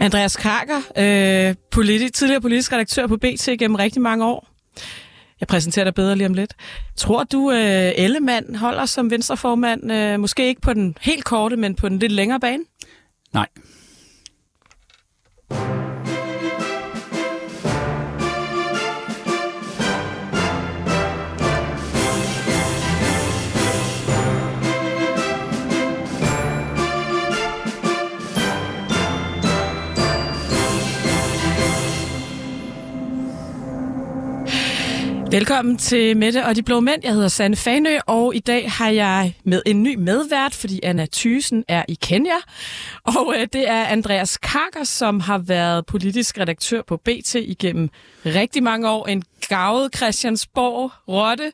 Andreas Karker, øh, politi- tidligere politisk redaktør på BT gennem rigtig mange år. Jeg præsenterer dig bedre lige om lidt. Tror du, øh, Ellemann holder som venstreformand, øh, måske ikke på den helt korte, men på den lidt længere bane? Nej. Velkommen til Mette og de blå mænd. Jeg hedder Sanne Fanø, og i dag har jeg med en ny medvært, fordi Anna Thysen er i Kenya. Og øh, det er Andreas Karker, som har været politisk redaktør på BT igennem rigtig mange år. En gavet Christiansborg Rotte.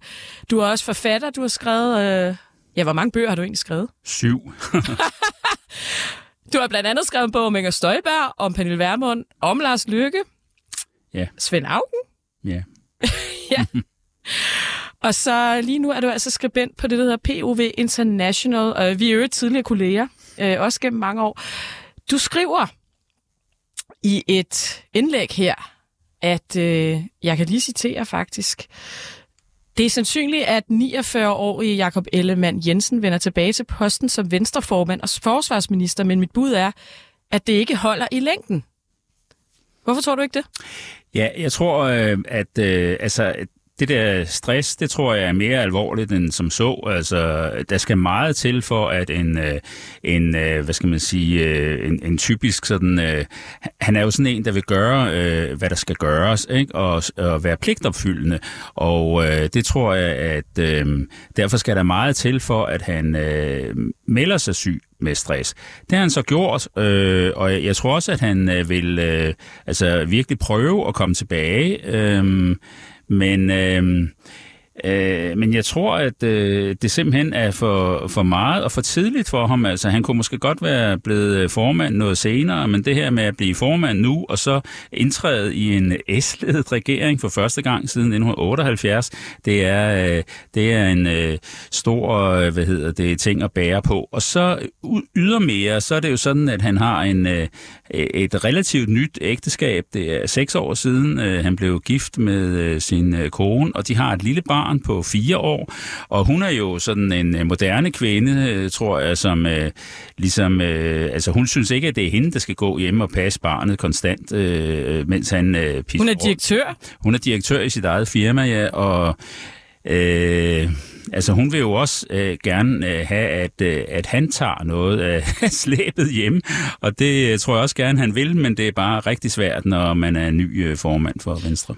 Du er også forfatter. Du har skrevet... Øh, ja, hvor mange bøger har du egentlig skrevet? Syv. du har blandt andet skrevet en bog om Inger Støjberg, om Pernille Vermund, om Lars Lykke, ja. Svend Augen, Ja. ja. Og så lige nu er du altså skribent på det, der hedder POV International, og vi er jo tidligere kolleger, øh, også gennem mange år. Du skriver i et indlæg her, at øh, jeg kan lige citere faktisk, det er sandsynligt, at 49-årige Jakob Ellemann Jensen vender tilbage til posten som venstreformand og forsvarsminister, men mit bud er, at det ikke holder i længden. Hvorfor tror du ikke det? Ja, jeg tror, øh, at øh, altså, det der stress, det tror jeg er mere alvorligt end som så. Altså, der skal meget til for, at en, øh, en øh, hvad skal man sige, øh, en, en typisk sådan, han er jo sådan en, der vil gøre, hvad der skal gøres, ikke? Og, og være pligtopfyldende. Og det tror jeg, at derfor skal der meget til for, at han melder sig syg med stress. Det har han så gjort, øh, og jeg, jeg tror også, at han øh, vil øh, altså virkelig prøve at komme tilbage. Øh, men, øh, øh, men jeg tror, at øh, det simpelthen er for, for meget og for tidligt for ham. Altså, han kunne måske godt være blevet øh, formand noget senere, men det her med at blive formand nu, og så indtræde i en S-ledet regering for første gang siden 1978, det er, øh, det er en øh, stor øh, hvad hedder det, ting at bære på. Og så ydermere, så er det jo sådan, at han har en, øh, et relativt nyt ægteskab. Det er seks år siden, øh, han blev gift med øh, sin øh, kone, og de har et lille barn på fire år. Og hun er jo sådan en øh, moderne kvinde, øh, tror jeg, som øh, ligesom... Øh, altså, hun synes ikke, at det er hende, der skal gå hjem og passe barnet konstant, øh, mens han øh, pisser Hun er direktør? Hun er direktør i sit eget firma, ja, og... Øh, altså hun vil jo også øh, gerne øh, have, at, øh, at han tager noget af slæbet hjem, og det øh, tror jeg også gerne, han vil, men det er bare rigtig svært, når man er ny øh, formand for Venstre.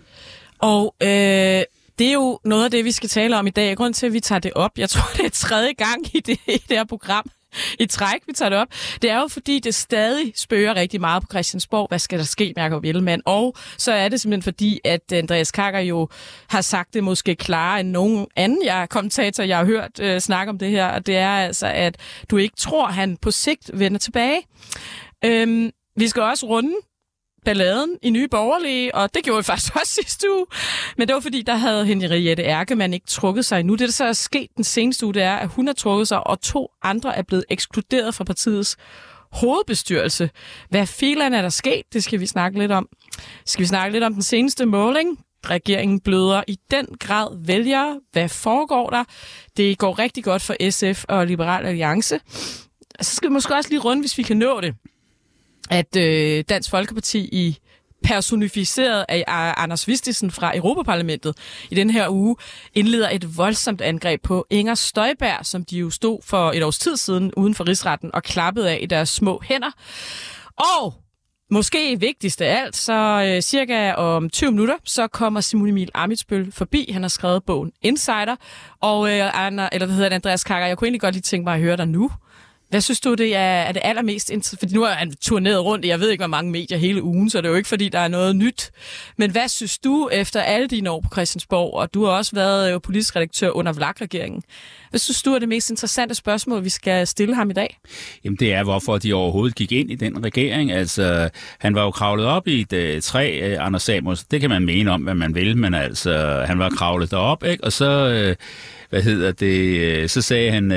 Og øh, det er jo noget af det, vi skal tale om i dag. Grund til, at vi tager det op, jeg tror, det er tredje gang i det, i det her program, i træk, vi tager det op. Det er jo fordi, det stadig spørger rigtig meget på Christiansborg, hvad skal der ske med Jacob Ellemann? Og så er det simpelthen fordi, at Andreas Kakker jo har sagt det måske klarere end nogen anden jeg kommentator, jeg har hørt øh, snakke om det her. Og det er altså, at du ikke tror, han på sigt vender tilbage. Øhm, vi skal også runde balladen i Nye Borgerlige, og det gjorde vi faktisk også sidste uge. Men det var fordi, der havde Henriette Erkemann ikke trukket sig nu. Det, der så er sket den seneste uge, det er, at hun har trukket sig, og to andre er blevet ekskluderet fra partiets hovedbestyrelse. Hvad filan er der sket? Det skal vi snakke lidt om. Skal vi snakke lidt om den seneste måling? Regeringen bløder i den grad vælgere. Hvad foregår der? Det går rigtig godt for SF og Liberal Alliance. Så skal vi måske også lige runde, hvis vi kan nå det at øh, Dansk Folkeparti i personificeret af Anders Vistisen fra Europaparlamentet i den her uge, indleder et voldsomt angreb på Inger Støjberg, som de jo stod for et års tid siden uden for rigsretten og klappede af i deres små hænder. Og Måske vigtigst af alt, så øh, cirka om 20 minutter, så kommer Simon Emil Amitsbøl forbi. Han har skrevet bogen Insider. Og øh, Anna, eller hvad hedder det, Andreas Kakker, jeg kunne egentlig godt lige tænke mig at høre dig nu. Hvad synes du, det er, er det allermest interessant? Fordi nu er han turneret rundt jeg ved ikke, hvor mange medier hele ugen, så det er jo ikke, fordi der er noget nyt. Men hvad synes du, efter alle dine år på Christiansborg, og du har også været jo politisk redaktør under VLAG-regeringen, hvad synes du er det mest interessante spørgsmål, vi skal stille ham i dag? Jamen det er, hvorfor de overhovedet gik ind i den regering. Altså, han var jo kravlet op i et øh, træ, øh, Anders Samuelsen. Det kan man mene om, hvad man vil, men altså, han var kravlet derop, ikke? Og så, hvad hedder det, så sagde han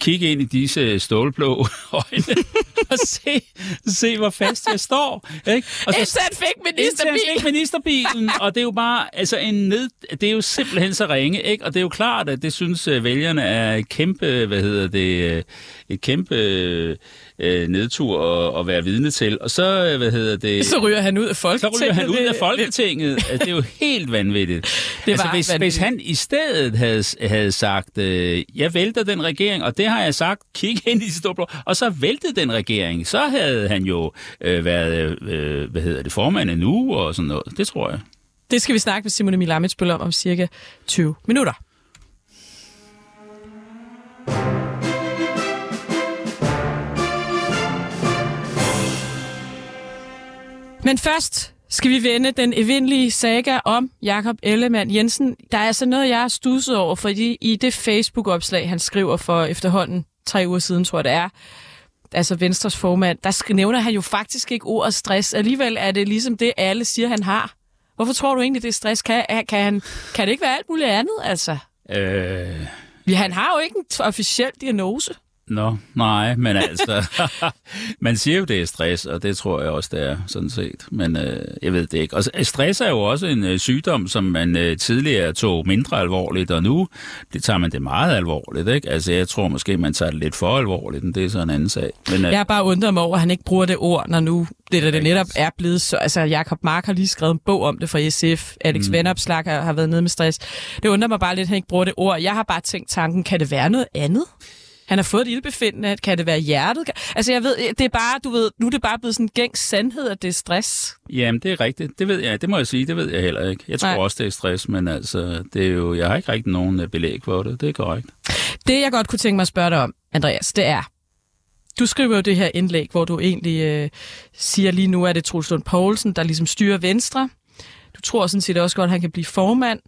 kigge ind i disse stålblå øjne og se, se, hvor fast jeg står. Ikke? Og så, Indtil han fik ministerbilen. fik ministerbilen, og det er jo bare, altså en ned, det er jo simpelthen så ringe, ikke? Og det er jo klart, at det synes øh, vælgerne er et kæmpe, hvad hedder det, øh, et kæmpe øh, nedtur at, at være vidne til. Og så, øh, hvad hedder det... Så ryger han ud af Så Folketinget. ryger han ud af Folketinget. Det er jo helt vanvittigt. Det altså, var hvis, vanvittigt. hvis han i stedet havde, havde sagt, øh, jeg vælter den regering, og det har jeg sagt, kig ind i Storblå, og så væltede den regering, så havde han jo øh, været, øh, hvad hedder det, formand nu og sådan noget. Det tror jeg. Det skal vi snakke med Simon Emil Amitsbøl om om cirka 20 minutter. Men først skal vi vende den evindelige saga om Jakob Ellemann Jensen. Der er altså noget, jeg har studset over, fordi i det Facebook-opslag, han skriver for efterhånden tre uger siden, tror jeg det er, altså Venstres formand, der nævner han jo faktisk ikke ordet stress. Alligevel er det ligesom det, alle siger, han har. Hvorfor tror du egentlig, det er stress? Kan, kan, han, kan det ikke være alt muligt andet, altså? Øh, Ja, Han har jo ikke en officiel diagnose. Nå, nej, men altså, man siger jo, det er stress, og det tror jeg også, det er, sådan set. Men øh, jeg ved det ikke. Og stress er jo også en øh, sygdom, som man øh, tidligere tog mindre alvorligt, og nu det tager man det meget alvorligt, ikke? Altså, jeg tror måske, man tager det lidt for alvorligt, men det er så en anden sag. Men, øh, Jeg har bare undret mig over, at han ikke bruger det ord, når nu det, der det netop er blevet så... Altså, Jakob Mark har lige skrevet en bog om det fra SF. Alex mm. Vandopslag har, har været nede med stress. Det undrer mig bare lidt, at han ikke bruger det ord. Jeg har bare tænkt tanken, kan det være noget andet? Han har fået et ildbefindende. Kan det være hjertet? Altså, jeg ved, det er bare, du ved, nu er det bare blevet sådan en gængs sandhed, at det er stress. Jamen, det er rigtigt. Det ved jeg, det må jeg sige, det ved jeg heller ikke. Jeg tror Nej. også, det er stress, men altså, det er jo, jeg har ikke rigtig nogen øh, belæg for det. Det er korrekt. Det, jeg godt kunne tænke mig at spørge dig om, Andreas, det er, du skriver jo det her indlæg, hvor du egentlig øh, siger lige nu, at det er Troels Lund Poulsen, der ligesom styrer Venstre. Du tror sådan set også godt, at han kan blive formand.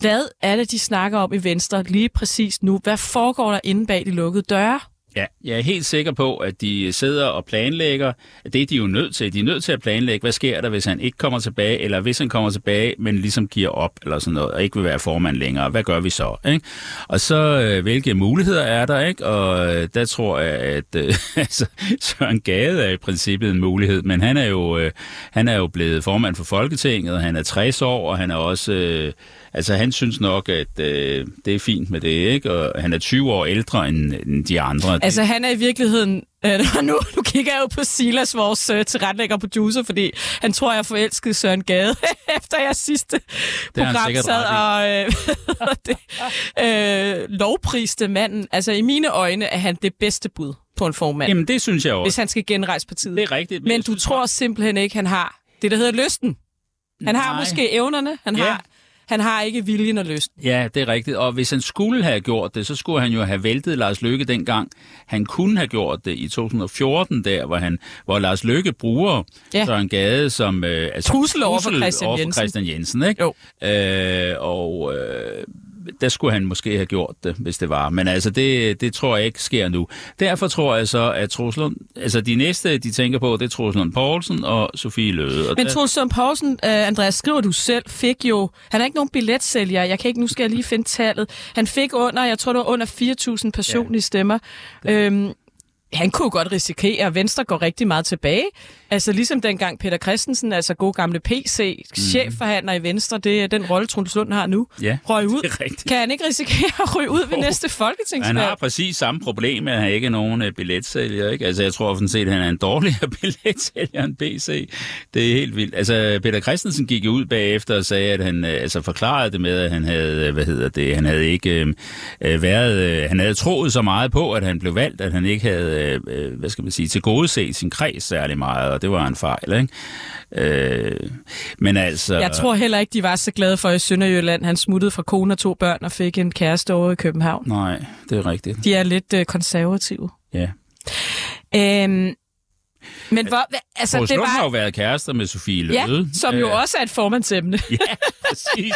Hvad er det, de snakker om i Venstre lige præcis nu? Hvad foregår der inde bag de lukkede døre? Ja, jeg er helt sikker på, at de sidder og planlægger. Det er de jo nødt til. De er nødt til at planlægge, hvad sker der, hvis han ikke kommer tilbage, eller hvis han kommer tilbage, men ligesom giver op, eller sådan noget, og ikke vil være formand længere. Hvad gør vi så? Ikke? Og så, øh, hvilke muligheder er der? ikke? Og øh, der tror jeg, at øh, altså, Søren Gade er i princippet en mulighed, men han er jo, øh, han er jo blevet formand for Folketinget, og han er 60 år, og han er også... Øh, Altså, han synes nok, at øh, det er fint med det, ikke? Og han er 20 år ældre end, end de andre. Det- Altså, han er i virkeligheden... Øh, nu, nu kigger jeg jo på Silas, vores øh, tilrettelægger og producer, fordi han tror, jeg forelskede Søren Gade, efter jeg sidste Det har han program sikkert sad og øh, det, øh, lovpriste manden. Altså, i mine øjne er han det bedste bud på en formand, Jamen, det synes jeg også. hvis han skal genrejse partiet. Det er rigtigt. Men jeg du synes tror simpelthen ikke, han har det, der hedder lysten. Han har Nej. måske evnerne, han, Ja. har, han har ikke viljen og lysten. Ja, det er rigtigt. Og hvis han skulle have gjort det, så skulle han jo have væltet Lars Løkke dengang. Han kunne have gjort det i 2014, der hvor, han, hvor Lars Løkke bruger Ja. Søren Gade som øh, altså, Trussel over for Christian over for Jensen. Christian Jensen. Ikke? Jo. Øh, og øh, der skulle han måske have gjort det, hvis det var. Men altså, det, det tror jeg ikke sker nu. Derfor tror jeg så, at Truslund, altså de næste, de tænker på, det er Truslund Poulsen og Sofie Løde. Og Men Troels Lund Poulsen, øh, Andreas, skriver du selv, fik jo... Han er ikke nogen billetsælger. Jeg kan ikke, nu skal jeg lige finde tallet. Han fik under, jeg tror det var under 4.000 personlige stemmer. Øhm, han kunne godt risikere, at Venstre går rigtig meget tilbage. Altså ligesom dengang Peter Christensen, altså god gamle PC, chefforhandler i Venstre, det er den rolle, Troels Lund har nu, Ja, røg ud. Kan han ikke risikere at ryge ud ved næste Han folketingsvalg? har præcis samme problem, at han ikke er nogen øh, billetsælger. Ikke? Altså, jeg tror sådan set, at han er en dårligere billetsælger end BC. Det er helt vildt. Altså, Peter Christensen gik ud bagefter og sagde, at han øh, altså, forklarede det med, at han havde, øh, hvad hedder det, han havde ikke øh, været, øh, han havde troet så meget på, at han blev valgt, at han ikke havde, øh, hvad skal man sige, til gode set sin kreds særlig meget, og det var en fejl, ikke? Øh, men altså... Jeg tror heller ikke, de var så glade for i Sønderjylland. Han smuttede fra kone og to børn og fik en kæreste over i København. Nej, det er rigtigt. De er lidt øh, konservative. Ja. Øhm, men hvor, altså, Troels det var... har jo været kærester med Sofie Løde. Ja, som jo Øh, også er et formandsemne. Ja, præcis.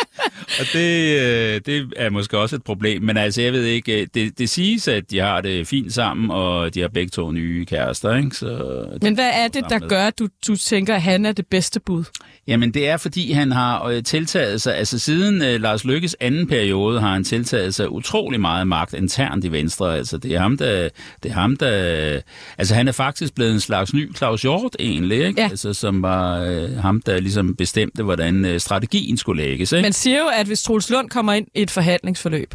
Og det, øh, det er måske også et problem. Men altså, jeg ved ikke, øh, det, det siges, at de har det fint sammen, og de har begge to nye kærester, ikke? Så, Men hvad er det, der gør, at du, du tænker, at han er det bedste bud? Jamen, det er, fordi han har tiltaget sig, altså siden øh, Lars Lykkes anden periode, har han tiltaget sig utrolig meget magt internt i Venstre. Altså, det er ham, der... Det er ham, der altså, han er faktisk blevet en slags ny Claus Hjort, egentlig, ikke? Ja. Altså, som var øh, ham, der ligesom bestemte, hvordan øh, strategien skulle lægges, ikke? Man siger jo, at hvis Troels Lund kommer ind i et forhandlingsforløb,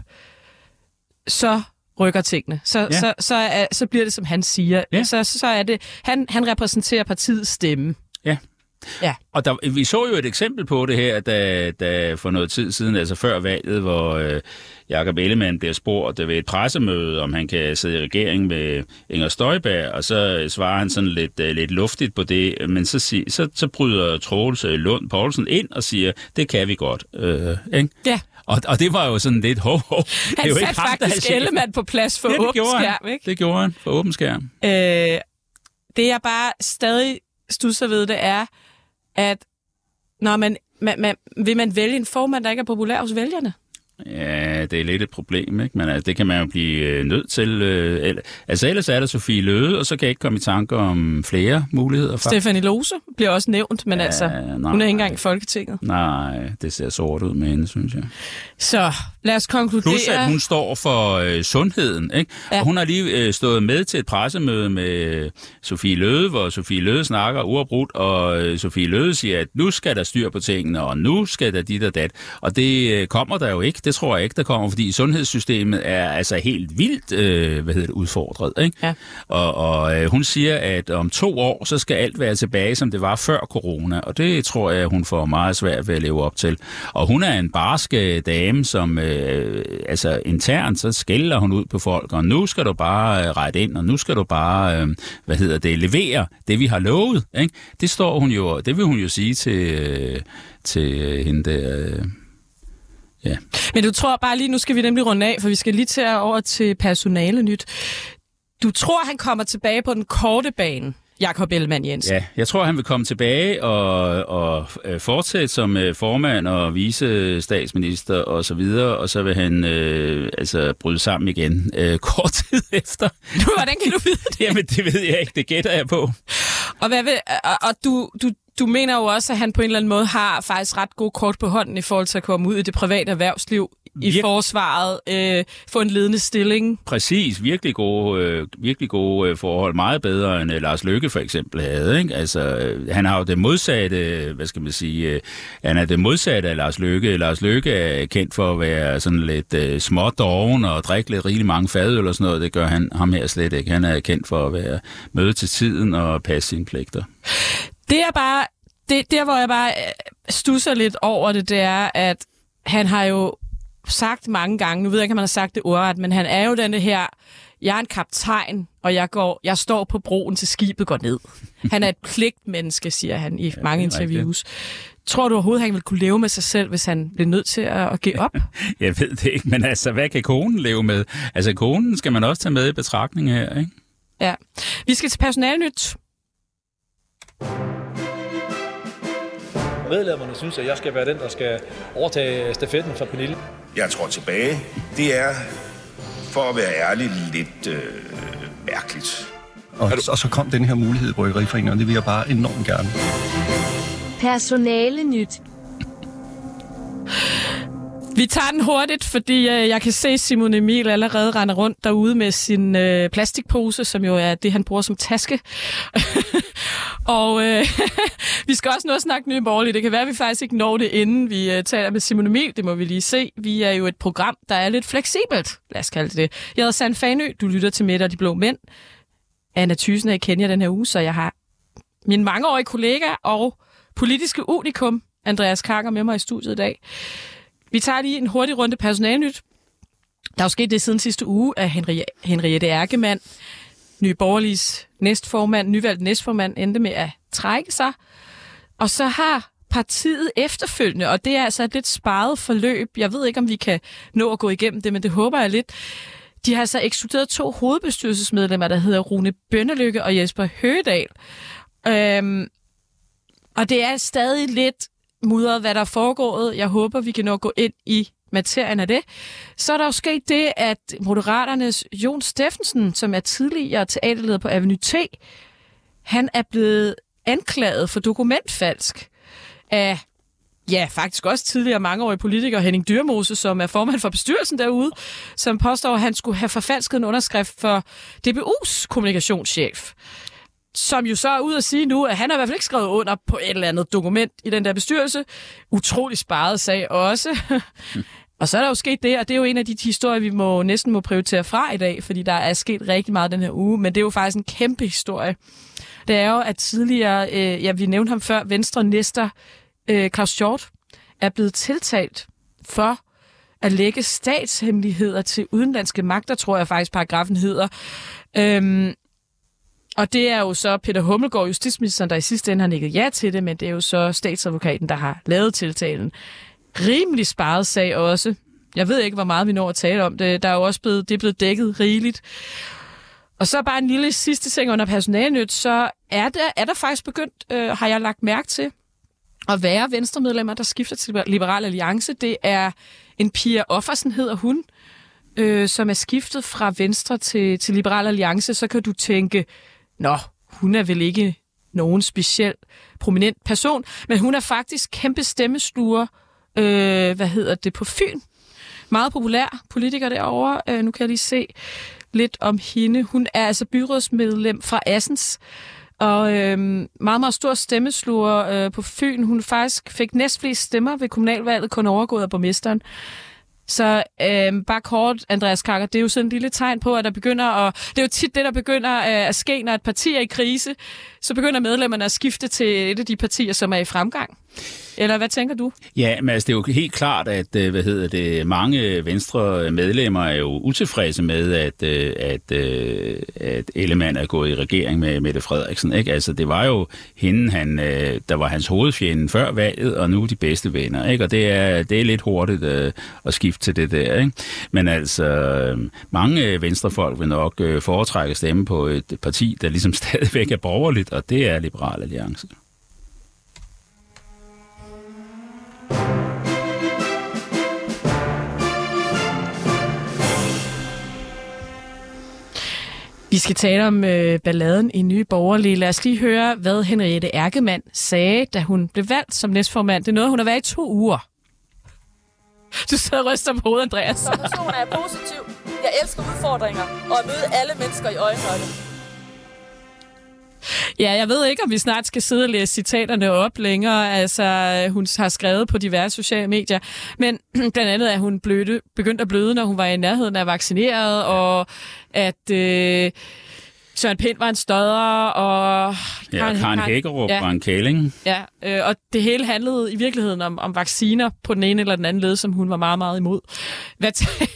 så rykker tingene. Så, ja. så, så, er, så bliver det, som han siger. Ja. Så, så er det, han, han repræsenterer partiets stemme. Ja. Ja. Og der, vi så jo et eksempel på det her, da, da for noget tid siden, altså før valget, hvor øh, Jakob Ellemann bliver spurgt ved et pressemøde, om han kan sidde i regering med Inger Støjberg, og så svarer han sådan lidt, øh, lidt luftigt på det, men så, sig, så, så bryder Troels øh, Lund Poulsen ind og siger, det kan vi godt. Øh, ikke? Ja. Og, og det var jo sådan lidt ho, ho. Det Han jo satte ikke ham, faktisk. Ellemann på plads for ja, det åben skærm. Ikke? Det gjorde han for åben skærm. Øh, det jeg bare stadig stusser ved, det er, at når man, man, man, vil man vælge en formand, der ikke er populær hos vælgerne? Ja, det er lidt et problem, ikke? Men altså, det kan man jo blive øh, nødt til. Øh, altså ellers er der Sofie Løde, og så kan jeg ikke komme i tanke om flere muligheder. For. Stefanie Lose bliver også nævnt, men Ja, altså, nej. hun er ikke engang i Folketinget. Nej, det ser sort ud med hende, synes jeg. Så lad os konkludere. Plus, at hun står for øh, sundheden, ikke? Ja. Ja. Og hun har lige øh, stået med til et pressemøde med øh, Sofie Løde, hvor Sofie Løde snakker uafbrudt, og øh, Sofie Løde siger, at nu skal der styr på tingene, og nu skal der dit og dat. Og det øh, kommer der jo ikke. Det tror jeg ikke, der kommer, fordi sundhedssystemet er altså helt vildt øh, hvad hedder det, udfordret. Ikke? Ja. Og, og øh, hun siger, at om to år, så skal alt være tilbage, som det var før corona. Og det tror jeg, hun får meget svært ved at leve op til. Og hun er en barske dame, som øh, altså internt, så skælder hun ud på folk, og nu skal du bare øh, rette ind, og nu skal du bare, øh, hvad hedder det, levere det, vi har lovet. Ikke? Det står hun jo, det vil hun jo sige til, øh, til øh, hende der... Øh, ja. Men du tror bare lige, nu skal vi nemlig runde af, for vi skal lige til over til personale nyt. Du tror, han kommer tilbage på den korte bane, Jakob Ellemann Jensen? Ja, jeg tror, han vil komme tilbage og, og øh, fortsætte som øh, formand og vice statsminister og så videre, og så vil han øh, altså bryde sammen igen øh, kort tid efter. Hvordan kan du vide det? Jamen, det ved jeg ikke. Det gætter jeg på. Og, hvad vil, og, og du, du, du mener jo også, at han på en eller anden måde har faktisk ret god kort på hånden i forhold til at komme ud i det private erhvervsliv, i Virk- forsvaret, øh, få en ledende stilling. Præcis. Virkelig gode, øh, virkelig gode øh, forhold. Meget bedre end øh, Lars Løkke for eksempel havde. Ikke? Altså, øh, han har jo det modsatte, hvad skal man sige, øh, han er det modsatte af Lars Løkke. Lars Løkke er kendt for at være sådan lidt øh, smådoven og drikke lidt rigeligt mange fadøl og sådan noget. Det gør han ham her slet ikke. Han er kendt for at være møde til tiden og passe sine pligter. Det er bare, det, der hvor jeg bare øh, stusser lidt over det, det er, at han har jo sagt mange gange, nu ved jeg ikke, om han har sagt det ordret, men han er jo denne her, jeg er en kaptajn, og jeg, går, jeg står på broen til skibet går ned. Han er et pligtmenneske, siger han i ja, mange er rigtigt. interviews. Tror du overhovedet, han ville kunne leve med sig selv, hvis han blev nødt til at, at give op? Jeg ved det ikke, men altså, hvad kan konen leve med? Altså, konen skal man også tage med i betragtning her, ikke? Ja. Vi skal til personalnyt. Medlemmerne synes, at jeg skal være den, der skal overtage stafetten fra Pernille. Jeg tror tilbage. Det er, for at være ærlig, lidt øh, mærkeligt. Og, og så kom den her mulighed i Bryggeriforeningen, og det vil jeg bare enormt gerne. Personale nyt. Vi tager den hurtigt, fordi øh, jeg kan se Simon Emil allerede rende rundt derude med sin øh, plastikpose, som jo er det, han bruger som taske. og øh, vi skal også nå at snakke nye borgerlige. Det kan være, at vi faktisk ikke når det, inden vi øh, taler med Simon Emil. Det må vi lige se. Vi er jo et program, der er lidt fleksibelt. Lad os kalde det det. Jeg hedder Sand Fanø. Du lytter til Mette og de Blå Mænd. Anna Thysen, er i Kenya den her uge, så jeg har min mangeårige kollega og politiske unikum, Andreas Karker, med mig i studiet i dag. Vi tager lige en hurtig runde personalnyt. Der er jo sket det siden sidste uge, at Henri- Henriette Erkemann, Nye Borgerliges næstformand, nyvalgt næstformand, endte med at trække sig. Og så har partiet efterfølgende, og det er altså et lidt sparet forløb. Jeg ved ikke, om vi kan nå at gå igennem det, men det håber jeg lidt. De har så ekskluderet to hovedbestyrelsesmedlemmer, der hedder Rune Bønnelykke og Jesper Høgedal. Øhm, og det er stadig lidt mudret, hvad der er foregået. Jeg håber, vi kan nå at gå ind i materien af det. Så er der jo sket det, at Moderaternes Jon Steffensen, som er tidligere teaterleder på Avenue T, han er blevet anklaget for dokumentfalsk af Ja, faktisk også tidligere mangeårig politiker Henning Dyrmose, som er formand for bestyrelsen derude, som påstår, at han skulle have forfalsket en underskrift for DBU's kommunikationschef som jo så er ud at sige nu, at han har i hvert fald ikke skrevet under på et eller andet dokument i den der bestyrelse. Utrolig sparet sag også. og så er der jo sket det, og det er jo en af de historier, vi må næsten må prioritere fra i dag, fordi der er sket rigtig meget den her uge, men det er jo faktisk en kæmpe historie. Det er jo, at tidligere, øh, ja, vi nævnte ham før, Venstre Næster øh, Claus Hjort er blevet tiltalt for at lægge statshemmeligheder til udenlandske magter, tror jeg faktisk paragrafen hedder. Øhm, og det er jo så Peter Hummelgaard, justitsministeren, der i sidste ende har nikket ja til det, men det er jo så statsadvokaten, der har lavet tiltalen. Rimelig sparet sag også. Jeg ved ikke, hvor meget vi når at tale om det. Der er jo også blevet, det er blevet dækket rigeligt. Og så bare en lille sidste ting under personalnyt, så er der, er der faktisk begyndt, øh, har jeg lagt mærke til, at være venstremedlemmer, der skifter til Liberal Alliance. Det er en Pia Offersen, hedder hun, øh, som er skiftet fra Venstre til, til Liberal Alliance. Så kan du tænke, nå, hun er vel ikke nogen speciel prominent person, men hun er faktisk kæmpe stemmesluger, øh, hvad hedder det, på Fyn. Meget populær politiker derovre. Øh, nu kan jeg lige se lidt om hende. Hun er altså byrådsmedlem fra Assens, og øh, meget, meget stor stemmesluger øh, på Fyn. Hun faktisk fik næstflest stemmer ved kommunalvalget, kun overgået af borgmesteren. Så øh, bare kort, Andreas Kakker, det er jo sådan en lille tegn på, at der begynder at... Det er jo tit det, der begynder øh, at ske, når et parti er i krise. Så begynder medlemmerne at skifte til et af de partier, som er i fremgang. Eller hvad tænker du? Ja, men altså, det er jo helt klart, at øh, hvad hedder det, mange venstre medlemmer er jo utilfredse med, at, øh, at, øh, at Ellemann er gået i regering med Mette Frederiksen. Ikke? Altså, det var jo hende, han, der var hans hovedfjende før valget, og nu de bedste venner. Ikke? Og det er, det er lidt hurtigt at skifte til det der. Ikke? Men altså, øhm, mange venstrefolk vil nok øh, foretrække stemme på et parti, der ligesom stadigvæk er borgerligt, og det er Liberal Alliance. Vi skal tale om øh, balladen i Nye Borgerlige. Lad os lige høre, hvad Henriette Erkemann sagde, da hun blev valgt som næstformand. Det er noget, hun har været i to uger. Du sidder og ryster på hovedet, Andreas. Som person er jeg positiv. Jeg elsker udfordringer og at møde alle mennesker i øjenhøjde. Ja, jeg ved ikke, om vi snart skal sidde og læse citaterne op længere. Altså, hun har skrevet på diverse sociale medier. Men blandt andet er hun bløde, begyndt at bløde, når hun var i nærheden af vaccineret, og at... Øh, Søren Pind var en stodder, og... Ja, Karen, Karen Hækkerup ja, var en kæling. Ja, øh, og det hele handlede i virkeligheden om, om vacciner på den ene eller den anden led, som hun var meget, meget imod. Hvad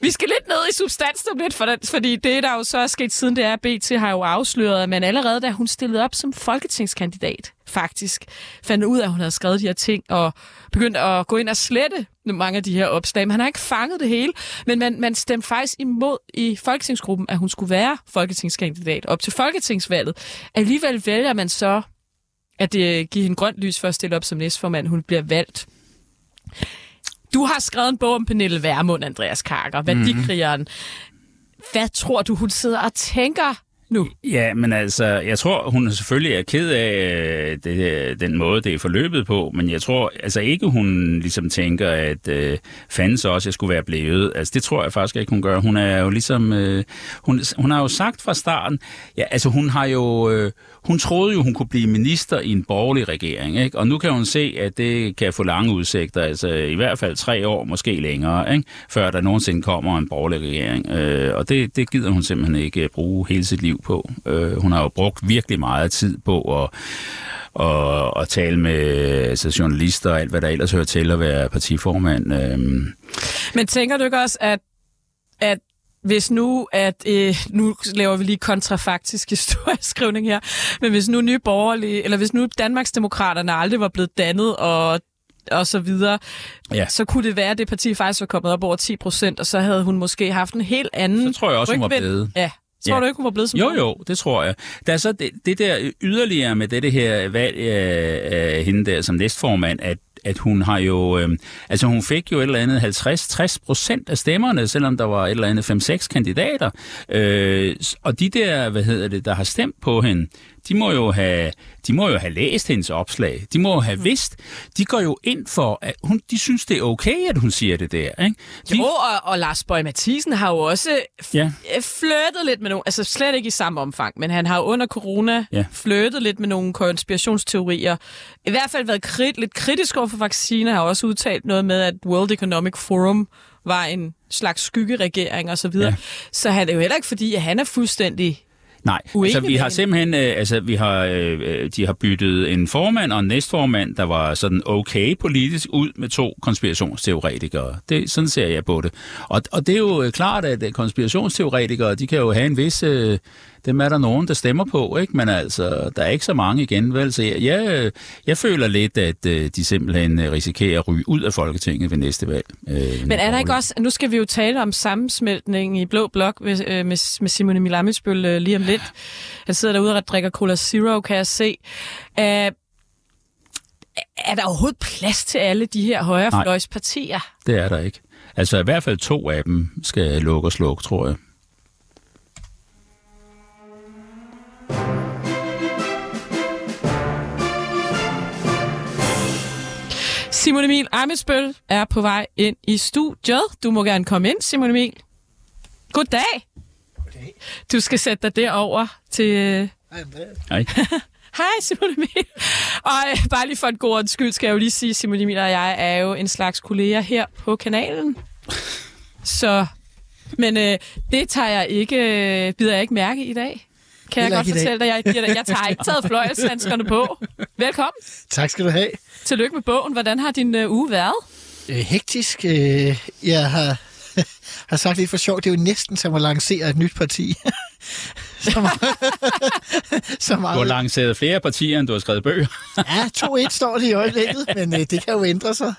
Vi skal lidt ned i substansen lidt, for den, fordi det, der jo så er sket siden det er, BT har jo afsløret, at man allerede, da hun stillede op som folketingskandidat, faktisk fandt ud af, at hun havde skrevet de her ting, og begyndte at gå ind og slette mange af de her opslag. Man har ikke fanget det hele, men man, man stemte faktisk imod i folketingsgruppen, at hun skulle være folketingskandidat op til folketingsvalget. Alligevel vælger man så at det giver hende grønt lys for at stille op som næstformand. Hun bliver valgt. Du har skrevet en bog om Pernille Værmund, Andreas Karker, værdikrigeren. Mm-hmm. Hvad tror du, hun sidder og tænker nu? Ja, men altså, jeg tror, hun selvfølgelig er ked af øh, det, den måde, det er forløbet på, men jeg tror altså ikke, hun ligesom tænker, at øh, fanden så også, jeg skulle være blevet. Altså, det tror jeg faktisk ikke, hun gør. Hun er jo ligesom, øh, hun, hun har jo sagt fra starten, ja, altså hun har jo, øh, hun troede jo, hun kunne blive minister i en borgerlig regering, ikke? og nu kan hun se, at det kan få lange udsigter, altså i hvert fald tre år, måske længere, ikke? før der nogensinde kommer en borgerlig regering. Øh, og det, det gider hun simpelthen ikke øh, bruge hele sit liv på. Øh, hun har jo brugt virkelig meget tid på at og, og tale med altså, journalister og alt, hvad der ellers hører til at være partiformand. Øhm. Men tænker du ikke også, at, at hvis nu, at øh, nu laver vi lige kontrafaktisk historieskrivning her, men hvis nu nye borgerlige, eller hvis nu Danmarksdemokraterne aldrig var blevet dannet, og og så videre, ja. så kunne det være, at det parti faktisk var kommet op over 10 procent, og så havde hun måske haft en helt anden Så tror jeg også, rygvind. hun var blevet. Ja, Tror Ja. du ikke, hun var blevet som Jo, jo, det tror jeg. Der er så det, det der yderligere med det her valg af, af hende der som næstformand, at at hun har jo, øh, altså hun fik jo et eller andet 50-60 procent af stemmerne, selvom der var et eller andet 5-6 kandidater. Øh, og de der, hvad hedder det, der har stemt på hende, de må jo have, de må jo have læst hendes opslag. De må jo have vidst. De går jo ind for, at hun, de synes, det er okay, at hun siger det der. Ikke? De, Jo, og, og Lars Bøge Mathisen har jo også Ja. ja. flirtet lidt med nogle, altså slet ikke i samme omfang, men han har under corona Ja. flirtet lidt med nogle konspirationsteorier. I hvert fald været krit, lidt kritisk over for vacciner, har også udtalt noget med, at World Economic Forum var en slags skyggeregering og så videre. Ja. Så han er jo heller ikke fordi, at han er fuldstændig... Nej, uenig altså vi har simpelthen, øh, altså vi har, øh, øh, de har byttet en formand og en næstformand, der var sådan okay politisk, ud med to konspirationsteoretikere. Det, sådan ser jeg på det. Og, og det er jo øh, klart, at øh, konspirationsteoretikere, de kan jo have en vis, øh, dem er der nogen, der stemmer på, ikke? men altså, der er ikke så mange igen, vel? Så jeg, jeg, jeg føler lidt, at øh, de simpelthen øh, risikerer at ryge ud af Folketinget ved næste valg. Øh, Men er der ikke også... Nu skal vi jo tale om sammensmeltning i Blå Blok med, øh, med, med Simone Milamitsbøl øh, lige om lidt. Han sidder derude og drikker Cola Zero, kan jeg se. Uh, er der overhovedet plads til alle de her højrefløjspartier? Det er der ikke. Altså i hvert fald to af dem skal lukke og slukke, tror jeg. Simon Emil Amitsbøl er på vej ind i studiet. Du må gerne komme ind, Simon Emil. Goddag. Goddag. Du skal sætte dig derover til... Hej. Hej, Simon Emil. Og øh, bare lige for en god ordens skyld, skal jeg jo lige sige, Simon Emil og jeg er jo en slags kolleger her på kanalen. Så, men øh, det tager jeg ikke, øh, bider jeg ikke mærke i dag. Kan jeg Heller godt i dag. fortælle dig. Jeg, jeg, jeg tager ikke taget fløjelshandskerne på. Velkommen. Tak skal du have. Tillykke med bogen. Hvordan har din øh, uge været? Øh, hektisk. Øh, jeg har, har sagt lidt for sjovt, det er jo næsten som at lancere et nyt parti. som, som Du har lanceret flere partier, end du har skrevet bøger. Ja, 2-1 står det i øjeblikket, men øh, det kan jo ændre sig.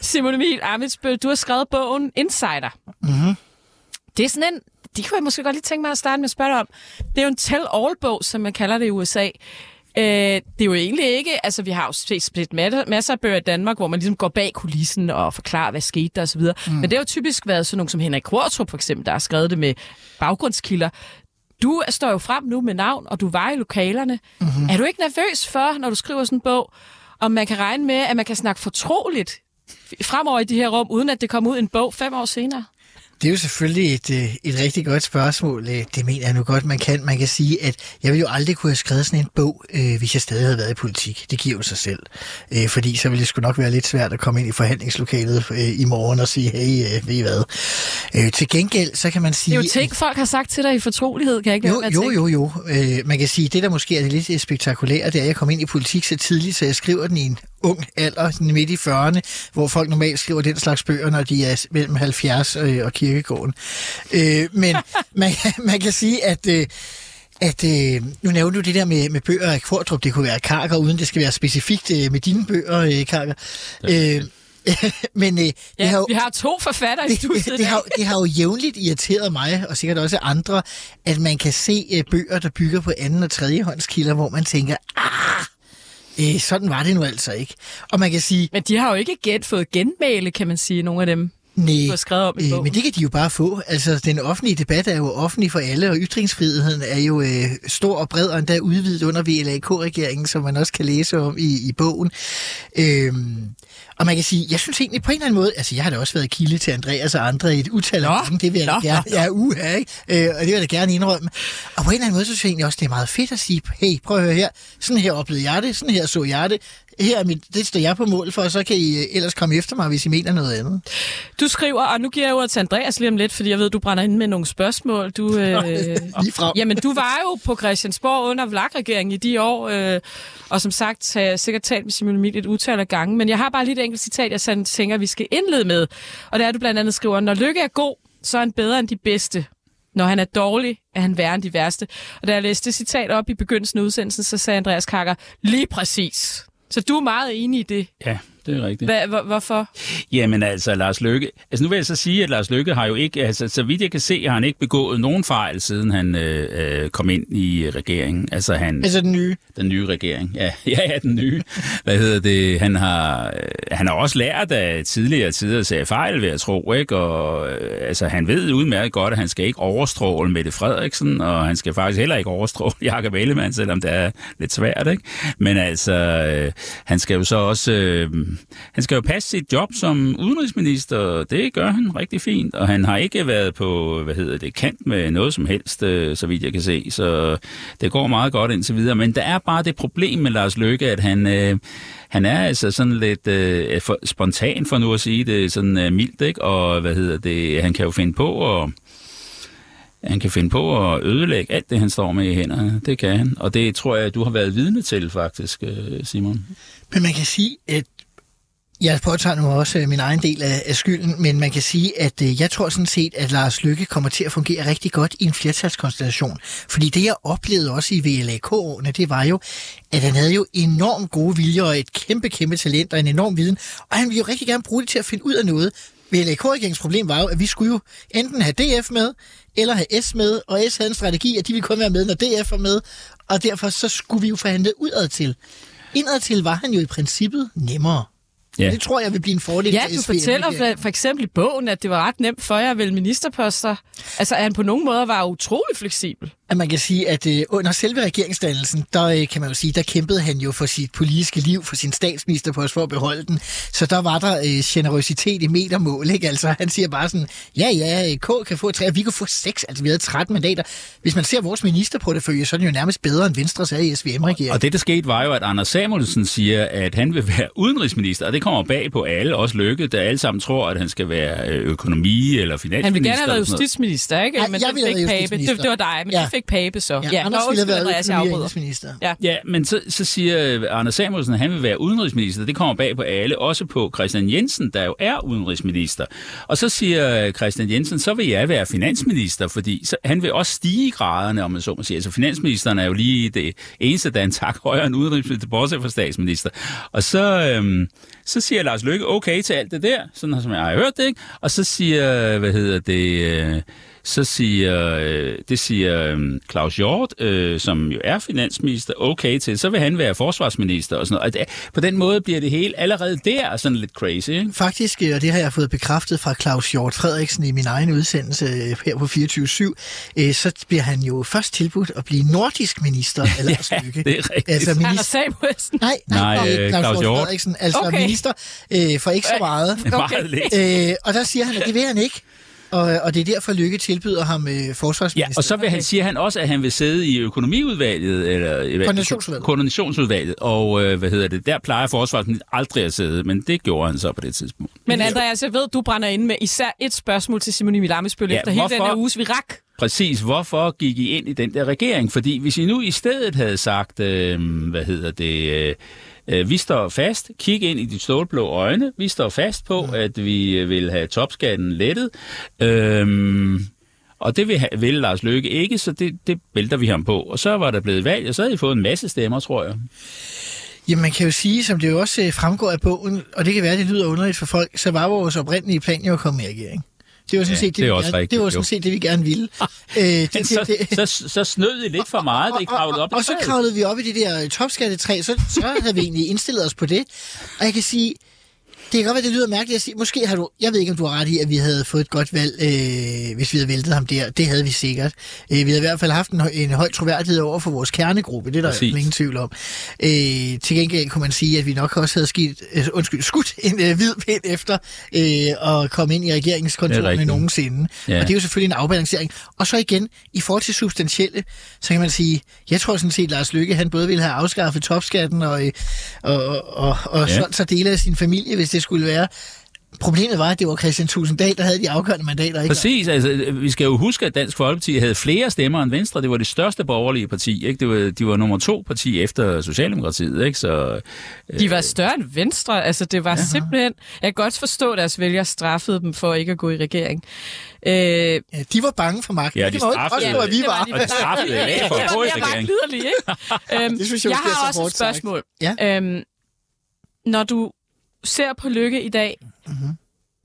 Simon Emil Amitsbøl, du har skrevet bogen Insider. Mm-hmm. Det er sådan en, det kunne jeg måske godt lige tænke mig at starte med at spørge dig om. Det er jo en tell-all-bog, som man kalder det i USA. Øh, det er jo egentlig ikke, altså vi har jo set ma- masser af bøger i Danmark, hvor man ligesom går bag kulissen og forklarer, hvad skete der osv. Mm. Men det har jo typisk været sådan nogle som Henrik Kvartrup for eksempel, der har skrevet det med baggrundskilder. Du står jo frem nu med navn, og du var i lokalerne. Mm-hmm. Er du ikke nervøs for, når du skriver sådan en bog, om man kan regne med, at man kan snakke fortroligt fremover i de her rum, uden at det kommer ud i en bog fem år senere? Det er jo selvfølgelig et, øh, et rigtig godt spørgsmål. Øh, Det mener jeg nu godt, man kan. Man kan sige, at jeg ville jo aldrig kunne have skrevet sådan en bog, øh, hvis jeg stadig havde været i politik. Det giver jo sig selv. Øh, fordi så ville det sgu nok være lidt svært at komme ind i forhandlingslokalet øh, i morgen og sige, hey, øh, ved I hvad? Øh, til gengæld, så kan man sige... Det er jo ting, folk har sagt til dig i fortrolighed, kan jeg ikke lade Jo, at jo, jo, jo. Øh, man kan sige, det der måske er det lidt spektakulære, det er, at jeg kom ind i politik så tidligt, så jeg skriver den i en ung alder, midt i 40'erne, hvor folk normalt skriver den slags bøger, når de er mellem 70 øh, og kirkegården. Øh, men man, man kan sige, at... Øh, at øh, nu nævner du det der med, med bøger af Kvartrup, det kunne være Karker, uden det skal være specifikt øh, med dine bøger, øh, Karker. Øh, men øh, det Ja, har jo, vi har to forfattere i studiet det, det, har, det har jo jævnligt irriteret mig, og sikkert også andre, at man kan se øh, bøger, der bygger på anden- og tredjehåndskilder, hvor man tænker, ah, øh, sådan var det nu altså ikke. Og man kan sige, Men de har jo ikke gen, fået genmale, kan man sige, nogle af dem, nej, du har skrevet om i øh, men det kan de jo bare få. Altså, den offentlige debat er jo offentlig for alle, og ytringsfriheden er jo øh, stor og bred, og endda udvidet under VLAK-regeringen, som man også kan læse om i, i bogen. Øhm, og man kan sige, jeg synes egentlig på en eller anden måde, altså jeg har da også været kilde til Andreas og andre i et utal af gange, det vil jeg da gerne, jeg er uha, ikke? Øh, og det vil jeg da gerne indrømme. Og på en eller anden måde, så synes jeg egentlig også, det er meget fedt at sige, hey, prøv at høre her, sådan her oplevede jeg det, sådan her så jeg det, her er mit, det står jeg på mål for, og så kan I øh, ellers komme efter mig, hvis I mener noget andet. Du skriver, og nu giver jeg ordet til Andreas lige om lidt, fordi jeg ved, du brænder ind med nogle spørgsmål. Du, øh, Lige frem. jamen, du var jo på Christiansborg under Vlak-regeringen i de år, øh, og som sagt har jeg sikkert talt med Simon Emil et utal af gange, men jeg har bare lige et enkelt citat, jeg sådan tænker, vi skal indlede med. Og det er, du blandt andet skriver, når lykke er god, så er han bedre end de bedste. Når han er dårlig, er han værre end de værste. Og da jeg læste det citat op i begyndelsen af udsendelsen, så sagde Andreas Kakker, lige præcis. Så du er meget enig i det. Ja, det er rigtigt. Hva, hvor, hvorfor? Jamen altså, Lars Løkke... Altså nu vil jeg så sige, at Lars Løkke har jo ikke... Altså, så vidt jeg kan se, har han ikke begået nogen fejl, siden han øh, øh, kom ind i regeringen. Altså, han, Altså den nye. den nye regering. Ja, ja, ja den nye. Hvad hedder det? Han har, øh, han har også lært af tidligere tider at sige fejl, vil jeg tro, ikke? Og øh, altså, han ved udmærket godt, at han skal ikke overstråle Mette Frederiksen, og han skal faktisk heller ikke overstråle Jakob Ellemann, selvom det er lidt svært, ikke? Men altså, øh, han skal jo så også... Øh, Øh, han skal jo passe sit job som udenrigsminister, det gør han rigtig fint, og han har ikke været på, hvad hedder det, kant med noget som helst, øh, så vidt jeg kan se, så det går meget godt indtil videre, men der er bare det problem med Lars Løkke, at han, øh, han er altså sådan lidt øh, for, spontan, for nu at sige det sådan øh, mildt, ikke? og hvad hedder det, han kan jo finde på og han kan finde på at ødelægge alt det, han står med i hænderne. Det kan han. Og det tror jeg, du har været vidne til, faktisk, øh, Simon. Men man kan sige, at jeg påtager nu også øh, min egen del af, af skylden, men man kan sige, at øh, jeg tror sådan set, at Lars Lykke kommer til at fungere rigtig godt i en flertalskonstellation. Fordi det, jeg oplevede også i VLAK-årene, det var jo, at han havde jo enormt gode viljer og et kæmpe, kæmpe talent og en enorm viden. Og han ville jo rigtig gerne bruge det til at finde ud af noget. VLAK-regeringens problem var jo, at vi skulle jo enten have DF med, eller have S med, og S havde en strategi, at de ville kun være med, når DF var med, og derfor så skulle vi jo forhandle udad til. Indad til var han jo i princippet nemmere. Ja. Ja. Det tror jeg vil blive en fordel Ja, du fortæller regeringen. for, eksempel i bogen, at det var ret nemt for jer at vælge ministerposter. Altså, at han på nogle måder var utrolig fleksibel. At man kan sige, at øh, under selve regeringsdannelsen, der øh, kan man jo sige, der kæmpede han jo for sit politiske liv, for sin statsministerpost for at beholde den. Så der var der øh, generøsitet i metermål, ikke? Altså, han siger bare sådan, ja, ja, K kan få tre, og vi kan få seks, altså vi havde 13 mandater. Hvis man ser vores ministerportefølje, så er den jo nærmest bedre end Venstres er i SVM-regeringen. Og det, der skete, var jo, at Anders Samuelsen siger, at han vil være udenrigsminister, og det kommer bag på alle, også Lykke, der alle sammen tror, at han skal være økonomi- eller finansminister. Han ville gerne have været justitsminister, ikke? Nej, men jeg have fik været Pape. justitsminister. Det, det var dig, men Ja. ja. det fik Pape så. Ja, Anders ville have været Andreas, jeg økonomi- og afbryder. indrigsminister. Ja. Ja, men så, så siger Anders Samuelsen, at han vil være udenrigsminister. Det kommer bag på alle, også på Christian Jensen, der jo er udenrigsminister. Og så siger Christian Jensen, så vil jeg være finansminister, fordi så, han vil også stige i graderne, om man så må sige. Altså finansministeren er jo lige det eneste, der er en tak højere end udenrigsminister, bortset fra statsminister. Og så, øhm, så siger Lars Løkke okay til alt det der, sådan som jeg har hørt det, ikke? Og så siger, hvad hedder det... Øh, så siger, øh, det siger øh, Claus Hjort, øh, som jo er finansminister, okay til, så vil han være forsvarsminister og sådan noget. Og det, på den måde bliver det hele allerede der sådan lidt crazy, ikke? Faktisk, og det har jeg fået bekræftet fra Claus Hjort Frederiksen i min egen udsendelse øh, her på 24-7, øh, så bliver han jo først tilbudt at blive nordisk minister af Lars Løkke. det er rigtigt. Altså Anders minister... Samuelsen. Nej, nej, Nej, nej øh, Claus, Claus Hjort. Frederiksen, altså Okay. okay. minister øh, for ikke så meget. Meget lidt. Øh, og der siger han, at det vil han ikke. Og, og det er derfor, Lykke tilbyder ham øh, Ja, forsvarsminister. og så vil han, siger han også, at han vil sidde i økonomiudvalget, eller i- Koordinationsudvalget. koordinationsudvalget, og øh, hvad hedder det, der plejer forsvarsminister aldrig at sidde, men det gjorde han så på det tidspunkt. Men Andreas, jeg ved, du brænder ind med især et spørgsmål til Simon Emil Amesbøl Ja, ja, efter hele den hvorfor? her uges virak. Præcis. Hvorfor gik I ind i den der regering? Fordi hvis I nu i stedet havde sagt, øh, hvad hedder det, øh, vi står fast, kig ind i de stålblå øjne, vi står fast på, mm. at vi øh, vil have topskatten lettet, øh, og det vil, vil Lars Løkke ikke, så det, det vælter vi ham på. Og så var der blevet valg, og så havde I fået en masse stemmer, tror jeg. Jamen, man kan jo sige, som det jo også øh, fremgår af bogen, og det kan være, det lyder underligt for folk, så var vores oprindelige plan jo at komme i regering. Det var sådan Ja, set det, det også gerne, rigtigt, det var sådan set det, vi gerne ville. øh, det, Men så, så, så snød I lidt for meget, det I kravlede op i og, og så kravlede vi op i det der topskattetræ, så, så havde vi egentlig indstillet os på det. Og jeg kan sige, det kan godt være, det lyder mærkeligt at sige. Måske har du, jeg ved ikke, om du har ret i, at vi havde fået et godt valg, øh, hvis vi havde væltet ham der. Det havde vi sikkert. Øh, vi havde i hvert fald haft en, en høj troværdighed over for vores kernegruppe. Det er der Præcis. ingen tvivl om. Øh, til gengæld kunne man sige, at vi nok også havde skidt, øh, undskyld, skudt en øh, hvid pind efter øh, at komme ind i er rigtigt. nogensinde. Ja. Og det er jo selvfølgelig en afbalancering. Og så igen, i forhold til substantielle, så kan man sige, jeg tror sådan set, at Lars Lykke, han både ville have afskaffet topskatten og, øh, og, og, og Ja. ja. solgt sig dele af sin familie, hvis det skulle være. Problemet var, at det var Christian Tusinddal, der havde de afgørende mandater. Ikke? Præcis, altså vi skal jo huske, at Dansk Folkeparti havde flere stemmer end Venstre. Det var det største borgerlige parti, ikke? Det var, de var nummer to parti efter Socialdemokratiet, ikke? Så De var større end Venstre. Altså, det var simpelthen... Jeg kan godt forstå, at deres vælgere straffede dem for ikke at gå i regering. Øh, Ja, de var bange for magten. Ja, det de var jo ikke straffede- påstå, at vi det var. de. Og de straffede af for at Jeg gå var- i Jeg var regering. liderlig, ikke? øhm, Det synes jeg jeg måske er har så også et spørgsmål. Ja. Øhm, når du ser på Lykke i dag, mm-hmm.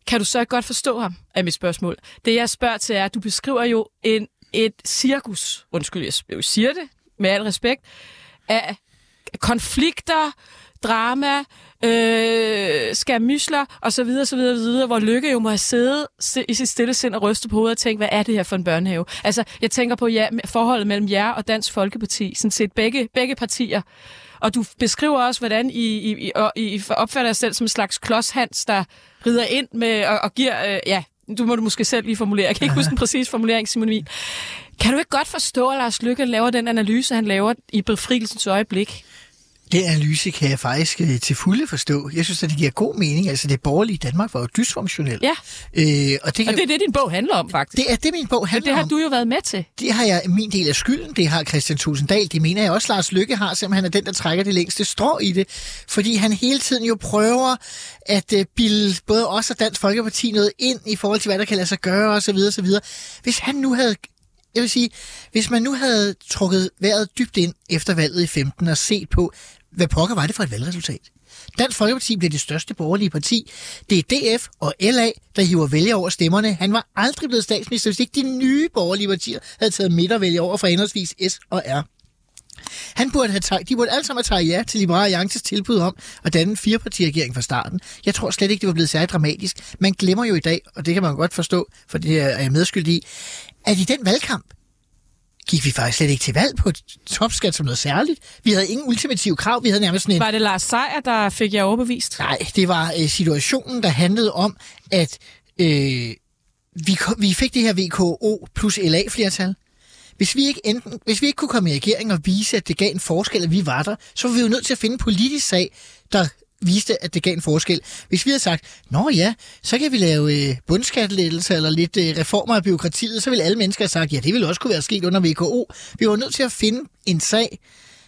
kan du så godt forstå ham, er mit spørgsmål. Det jeg spørger til er, at du beskriver jo en, et cirkus, undskyld, jeg siger det med al respekt, af konflikter, drama, øh, skamysler og så videre, så videre, så videre, hvor Lykke jo må have siddet si- i sit stille sind og ryste på hovedet og tænke, hvad er det her for en børnehave? Altså, jeg tænker på ja, forholdet mellem jer og Dansk Folkeparti, sådan set begge, begge partier. Og du beskriver også, hvordan I, I, I, I opfatter jer selv som en slags klodshans, der rider ind med og, og giver, øh, ja, du må du måske selv lige formulere. Jeg kan ikke huske en præcis formulering, Simon Emil. Kan du ikke godt forstå, at Lars Lykke laver den analyse, han laver i befrielsens øjeblik? Den analyse kan jeg faktisk øh, til fulde forstå. Jeg synes, at det giver god mening. Altså, det borgerlige Danmark var jo dysfunktionelt. Ja. Øh, og det, kan, Og det er det, din bog handler om, faktisk. det er det, min bog handler det har om. du jo været med til. Det har jeg min del af skylden. Det har Christian Tusinddal. Det mener jeg også, Lars Lykke har, selvom han er den, der trækker det længste strå i det. Fordi han hele tiden jo prøver at uh, bilde både os og Dansk Folkeparti noget ind i forhold til, hvad der kan lade sig gøre osv. osv. Hvis han nu havde jeg vil sige, hvis man nu havde trukket vejret dybt ind efter valget i 15 og set på, hvad pokker var det for et valgresultat? Dansk Folkeparti blev det største borgerlige parti. Det er DF og LA, der hiver vælger over stemmerne. Han var aldrig blevet statsminister, hvis ikke de nye borgerlige partier havde taget midtervælger over fra henholdsvis S og R. Han burde have taget, de burde alle sammen have taget ja til Liberale Alliances tilbud om at danne en firepartiregering fra starten. Jeg tror slet ikke, det var blevet særlig dramatisk. Man glemmer jo i dag, og det kan man godt forstå, for det er jeg medskyldig i, at i den valgkamp gik vi faktisk slet ikke til valg på topskat som noget særligt. Vi havde ingen ultimative krav. Vi havde nærmest sådan en Var det Lars Seier, der fik jer overbevist? Nej, det var øh, situationen, der handlede om, at øh, vi, vi fik det her VKO plus LA-flertal. Hvis vi, ikke enten, hvis vi ikke kunne komme i regering og vise, at det gav en forskel, at vi var der, så var vi jo nødt til at finde en politisk sag, der viste, at det gav en forskel. Hvis vi havde sagt, nå ja, så kan vi lave øh, bundskattelettelser eller lidt øh, reformer af byråkratiet, så ville alle mennesker have sagt, ja, det ville også kunne være sket under VKO. Vi var nødt til at finde en sag,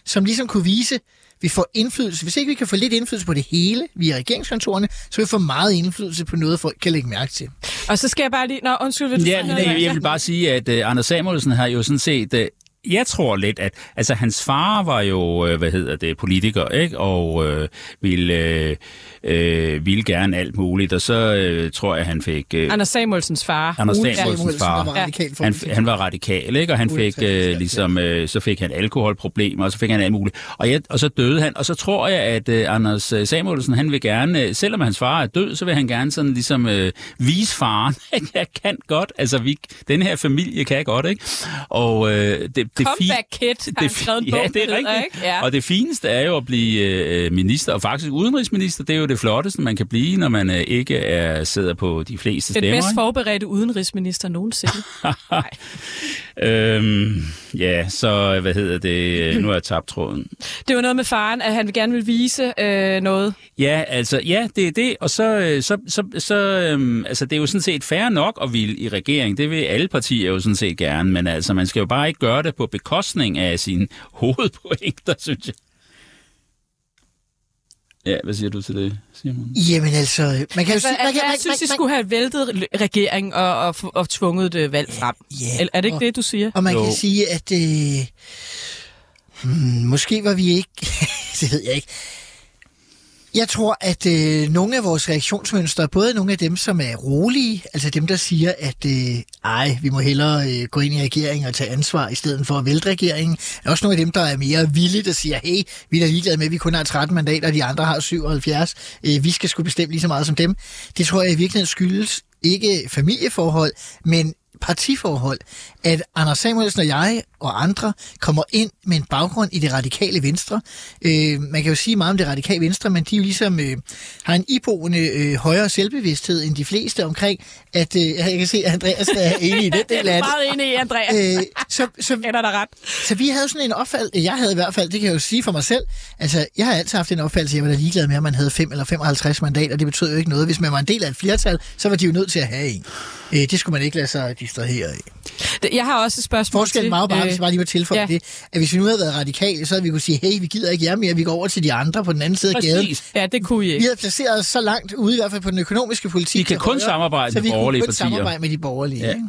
som ligesom kunne vise, vi får indflydelse. Hvis ikke vi kan få lidt indflydelse på det hele via regeringskontorene, så vil vi få meget indflydelse på noget, folk kan lægge mærke til. Og så skal jeg bare lige... Nå, undskyld, vil du Ja, sige men noget? jeg, jeg vil bare sige, at uh, Anders Samuelsen har jo sådan set... Uh, jeg tror lidt, at altså, hans far var jo, øh, hvad hedder det, politiker, ikke? Og øh, ville, øh, øh, ville gerne alt muligt. Og så øh, tror jeg, han fik... Øh, Anders Samuelsens far. Anders Samuelsens Samuelsen, far. var radikal Han, han var radikal, ikke? Og han fik øh, ligesom, øh, så fik han alkoholproblemer, og så fik han alt muligt. Og, jeg, og så døde han, og så tror jeg, at øh, Anders øh, Samuelsen, han vil gerne, selvom hans far er død, så vil han gerne sådan ligesom øh, vise faren, at jeg kan godt, altså vi, den her familie kan godt, ikke? Og øh, det Comeback Kid har han fi- skrevet en ja, det er hedder, rigtigt. ikke? Ja. Og det fineste er jo at blive øh, minister, og faktisk udenrigsminister, det er jo det flotteste, man kan blive, når man øh, ikke er, sidder på de fleste Den stemmer. bedst ikke? forberedte udenrigsminister nogensinde. Øhm, ja, så hvad hedder det? Nu har jeg tabt tråden. Det var noget med faren, at han gerne vil vise øh, noget. Ja, altså, ja, det er det. Og så, øh, så, så, så øhm, altså, det er jo sådan set fair nok at ville i regering. Det vil alle partier jo sådan set gerne. Men altså, man skal jo bare ikke gøre det på bekostning af sine hovedpointer, synes jeg. Ja, hvad siger du til det, Simon? Jamen altså, man kan jo Altså, sige... Man jeg, kan, jeg man, synes, de man, skulle have væltet regeringen og, og, og tvunget det valg frem. Ja, Er, er det ikke og- det, du siger? Og man Jo. kan sige, at øh, hmm, måske var vi ikke... det ved jeg ikke. Jeg tror, at øh, nogle af vores reaktionsmønstre, både nogle af dem, som er rolige, altså dem, der siger, at øh, ej, vi må hellere øh, gå ind i regeringen og tage ansvar, i stedet for at vælte regeringen, er også nogle af dem, der er mere villige, der siger, hey, vi er da ligeglade med, at vi kun har 13 mandater, og de andre har 77. Øh, vi skal skulle bestemme lige så meget som dem. Det tror jeg i virkeligheden skyldes ikke familieforhold, men partiforhold, at Anders Samuelsen og jeg og andre kommer ind med en baggrund i det radikale venstre. Øh, man kan jo sige meget om det radikale venstre, men de jo ligesom øh, har en iboende øh, højere selvbevidsthed end de fleste omkring, at øh, jeg kan se, at Andreas er enig i den del af det. Meget enig i, Andreas. Øh, så, så, Ender der ret? så vi havde sådan en opfattelse, jeg havde i hvert fald, det kan jeg jo sige for mig selv, altså jeg har altid haft en opfattelse, jeg var da ligeglad med, om man havde 5 eller 55 mandater, det betød jo ikke noget. Hvis man var en del af et flertal, så var de jo nødt til at have en. Øh, det skulle man ikke lade sig distrahere af. Jeg har også et spørgsmål Forskellen var jo bare, øh, hvis jeg bare lige må tilføje ja. det, at hvis vi nu havde været radikale, så havde vi kunne sige, hey, vi gider ikke jer mere, vi går over til de andre på den anden side af gaden. Ja, det kunne I Vi ikke. havde placeret os så langt ude, i hvert fald på den økonomiske politik. Vi kan kun højre, samarbejde så med vi kunne borgerlige kun partier. samarbejde med de borgerlige. Ja. Ja. Ikke?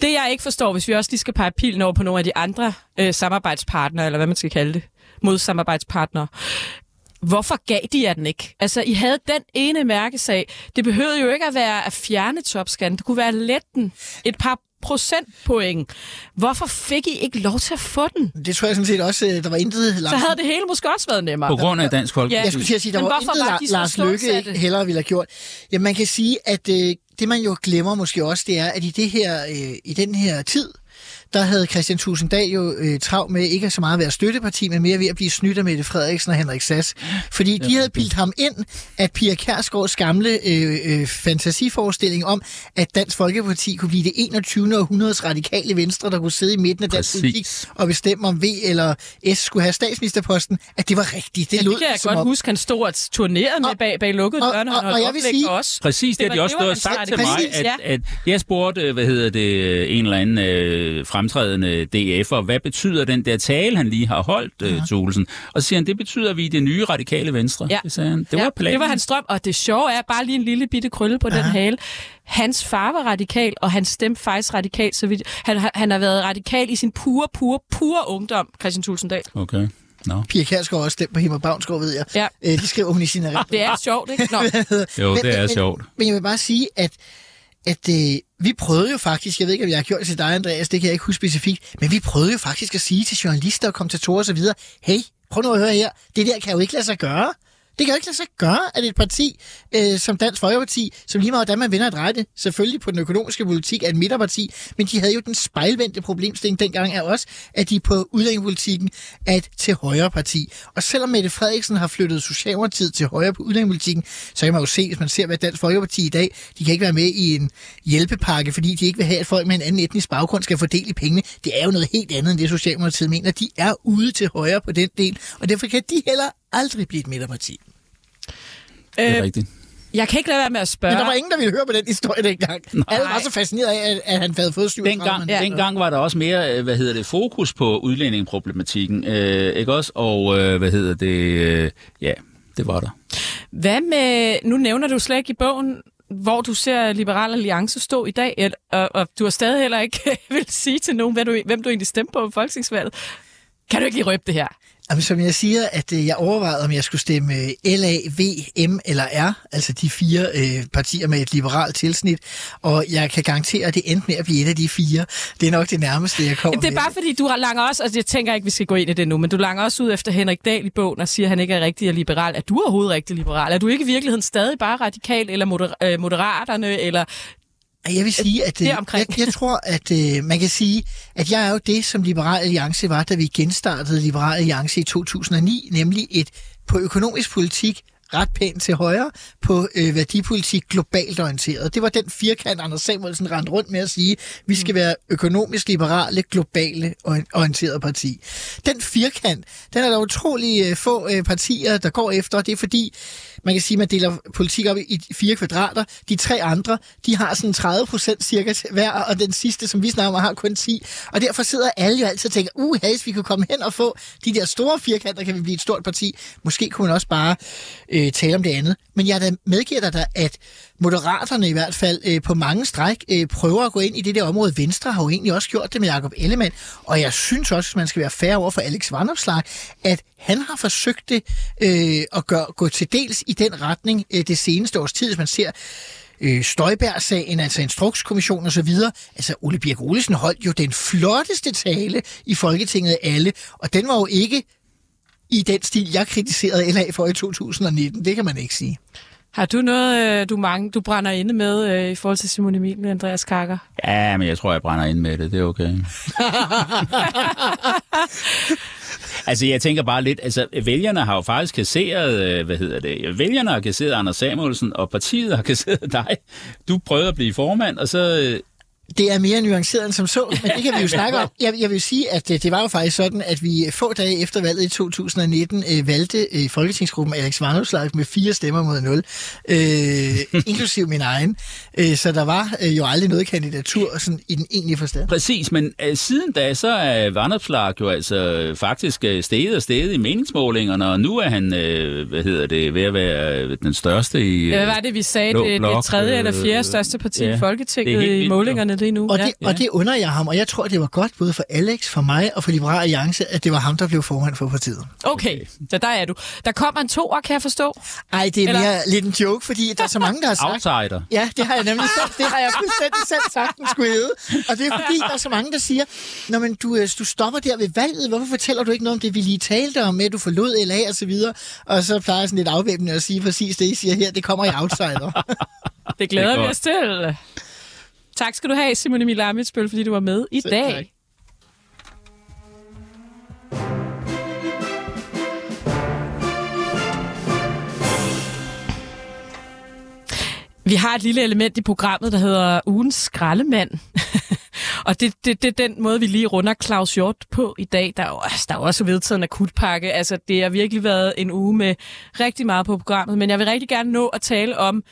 Det, jeg ikke forstår, hvis vi også lige skal pege pilen over på nogle af de andre øh, samarbejdspartnere, eller hvad man skal kalde det, modsamarbejdspartnere. Hvorfor gav de jer den ikke? Altså, I havde den ene mærkesag. Det behøvede jo ikke at være at fjerne topskatten. Det kunne være at lette den et par procentpoint. Hvorfor fik I ikke lov til at få den? Det tror jeg sådan set også, øh, der var intet... Så Lars, havde det hele måske også været nemmere. På grund af Dansk Folkeparti. jeg skulle til at sige, der Men var intet, var de så Lars Løkke hellere ville have gjort. Ja, man kan sige, at øh, det man jo glemmer måske også, det er, at i, det her, øh, i den her tid, der havde Christian Tusinddal jo øh, travlt med ikke så meget at være støtteparti, men mere ved at blive snydt af Mette Frederiksen og Henrik Sass. Fordi de havde bildt ham ind, at Pia Kærsgaards gamle øh, øh, fantasiforestilling om, at Dansk Folkeparti kunne blive det 21. århundredes radikale venstre, der kunne sidde i midten af dansk Præcis. politik og bestemme om V eller S skulle have statsministerposten, at det var rigtigt. Det Ja, lød det kan jeg som godt om, huske, han stod og turnerede med Og- bag, bag lukkede og- døre, når og- han holdt og jeg vil sige- os. Præcis, det, Det det de også stået og sagt til mig, at, ja. at jeg spurgte, hvad hedder det, en eller anden øh, fremtrædende DF'er, hvad betyder den der tale, han lige har holdt, øh, Thulesen? Og så siger han, det betyder, at vi er det nye radikale venstre. Ja. Det sagde han. Det ja, var planen. det var hans drøm, og det sjove er bare lige en lille bitte krølle på den hale. Hans far var radikal, og han stemte faktisk radikal, så vidt. Han, har- han har været radikal i sin pure, pure, pure ungdom, Christian Tulsendal. Okay. No. Pia Kærsgaard også stemt på Himmer Bavnsgaard, ved jeg. Ja. Øh, det skriver hun i sin erindring. Det er sjovt, ikke? Nå. Jo, Men- det er men- sjovt. Men jeg vil bare sige, at, at øh, vi prøvede jo faktisk, jeg ved ikke, om jeg har gjort det til dig, Andreas, det kan jeg ikke huske specifikt, men vi prøvede jo faktisk at sige til journalister og kommentatorer osv., hey, prøv nu at høre her, det der kan jo ikke lade sig gøre. Det kan jo ikke lade sig gøre, at et parti øh, som Dansk Folkeparti, som lige meget hvordan man vender et rette, selvfølgelig på den økonomiske politik er et midterparti, men de havde jo den spejlvendte problemstilling dengang af os, at de på udlændingepolitikken er et til højre parti. Og selvom Mette Frederiksen har flyttet Socialdemokratiet til højre på udlændingepolitikken, så kan man jo se, hvis man ser, hvad Dansk Folkeparti i dag, de kan ikke være med i en hjælpepakke, fordi de ikke vil have, at folk med en anden etnisk baggrund skal fordele pengene. Det er jo noget helt andet, end det Socialdemokratiet mener. De er ude til højre på den del, og derfor kan de heller aldrig blive et midterparti. Det er Øh, rigtigt. jeg kan ikke lade være med at spørge. Men der var ingen, der ville høre på den historie dengang. Alle var så fascineret af, at, at han havde fået 37 Dengang, mandater. dengang var der også mere, øh, hvad hedder det, fokus på udlændingeproblematikken, øh, ikke også? Og, øh, hvad hedder det, øh, ja, det var der. Hvad med, nu nævner du slet ikke i bogen, hvor du ser Liberal Alliance stå i dag, et- og, og du har stadig heller ikke vil sige til nogen, hvad du, hvem du egentlig stemte på ved folketingsvalget. Kan du ikke lige røbe det her? Jamen, som jeg siger, at øh, jeg overvejede, om jeg skulle stemme øh, LA, V, M eller R, altså de fire øh, partier med et liberalt tilsnit, og jeg kan garantere, at det endte med at blive et af de fire. Det er nok det nærmeste, jeg kommer Det er med. bare fordi, du langer også, og jeg tænker ikke, vi skal gå ind i det nu, men du langer også ud efter Henrik Dahl i bogen og siger, at han ikke er rigtig liberal. Er du overhovedet rigtig liberal? Er du ikke i virkeligheden stadig bare radikal, eller moder- øh, moderaterne, eller Jeg vil sige, at øh, jeg, jeg tror, at øh, man kan sige, at jeg er jo det, som Liberal Alliance var, da vi genstartede Liberal Alliance i 2009, nemlig et på økonomisk politik ret pænt til højre, på øh, værdipolitik globalt orienteret. Det var den firkant, Anders Samuelsen rendte rundt med at sige, vi skal være økonomisk liberale, globale ori- orienteret parti. Den firkant, den er der utrolig øh, få øh, partier, der går efter. Det er fordi, man kan sige, man deler politik op i fire kvadrater. De tre andre, de har sådan 30 procent cirka hver, og den sidste, som vi snakker om, har kun 10. Og derfor sidder alle jo altid og tænker, uh, hvis vi kunne komme hen og få de der store firkanter, kan vi blive et stort parti. Måske kunne man også bare øh, tale om det andet. Men jeg medgiver dig, da, at Moderaterne i hvert fald øh, på mange stræk øh, prøver at gå ind i det der område. Venstre har jo egentlig også gjort det med Jacob Ellemann. Og jeg synes også, at man skal være fair over for Alex Vandopslag, at han har forsøgt det øh, at gøre, gå til dels i den retning øh, det seneste års tid, hvis man ser øh, Støjberg-sagen, altså Instrukskommissionen osv. Altså, Ole Birk Olesen holdt jo den flotteste tale i Folketinget af alle, og den var jo ikke i den stil, jeg kritiserede LA for i 2019. Det kan man ikke sige har du noget, øh, du, mange, du brænder inde med øh, i forhold til Simon Emil med Andreas Kakker? Ja, men jeg tror, jeg brænder ind med det. Det er okay. altså, jeg tænker bare lidt, altså, vælgerne har jo faktisk kasseret, øh, hvad hedder det, vælgerne har kasseret Anders Samuelsen, og partiet har kasseret dig. Du prøvede at blive formand, og så... øh, Det er mere nuanceret end som så, men det kan vi jo snakke om. Jeg, jeg vil sige, at øh, det var jo faktisk sådan, at vi få dage efter valget i 2019 øh, valgte øh, Folketingsgruppen Alex Vanopslag med fire stemmer mod nul, øh, inklusiv min egen. Øh, så der var øh, jo aldrig noget kandidatur sådan, i den egentlige forstand. Præcis, men øh, siden da, så er Vandopslag jo altså øh, faktisk øh, steget og steget i meningsmålingerne, og nu er han, øh, hvad hedder det, ved at være øh, den største i... Ja, hvad var det, vi sagde? Blå Det, det blok, tredje øh, eller fjerde største parti ja, i det Folketinget helt i målingerne lige nu. Og ja. det, og det under jeg ham, og jeg tror, det var godt både for Alex, for mig og for Liberal Alliance, at det var ham, der blev formand for partiet. Okay, så der er du. Der kommer en toer, kan jeg forstå. Ej, det er Eller- mere lidt en joke, fordi der er så mange, der har sagt... Outsider. Ja, det har jeg nemlig selv, det har jeg fuldstændig selv sagt, den skulle hedde. Og det er fordi, der er så mange, der siger, Nå, men du, øh, du stopper der ved valget, hvorfor fortæller du ikke noget om det, vi lige talte om, med at du forlod LA og så videre? Og så plejer jeg sådan lidt afvæbnende at sige præcis det, I siger her, det kommer i outsider. Det glæder Det vi os til. Tak skal du have, Simon Emil Amitsbøl, fordi du var med i Selv dag. tak. Vi har et lille element i programmet, der hedder ugens skraldemand. Og det, det, det er den måde, vi lige runder Claus Hjort på i dag. Der er altså, der er også vedtaget en akutpakke. Altså, det har virkelig været en uge med rigtig meget på programmet. Men jeg vil rigtig gerne nå at tale om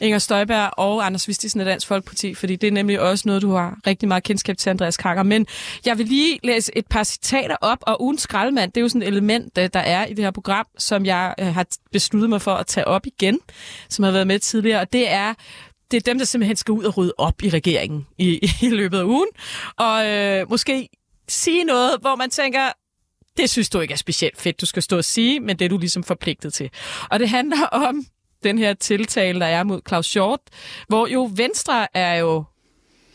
Inger Støjberg og Anders Vistisen af Dansk Folkeparti, fordi det er nemlig også noget, du har rigtig meget kendskab til, Andreas Kakker. Men jeg vil lige læse et par citater op, og ugen skraldemand, det er jo sådan et element, øh, der er i det her program, som jeg øh, har besluttet mig for at tage op igen, som har været med tidligere, og det er det er dem, der simpelthen skal ud og rydde op i regeringen i, i løbet af ugen, og øh, måske sige noget, hvor man tænker, det synes du ikke er specielt fedt, du skal stå og sige, men det er du ligesom forpligtet til. Og det handler om den her tiltale, der er mod Claus Short, hvor jo Venstre er jo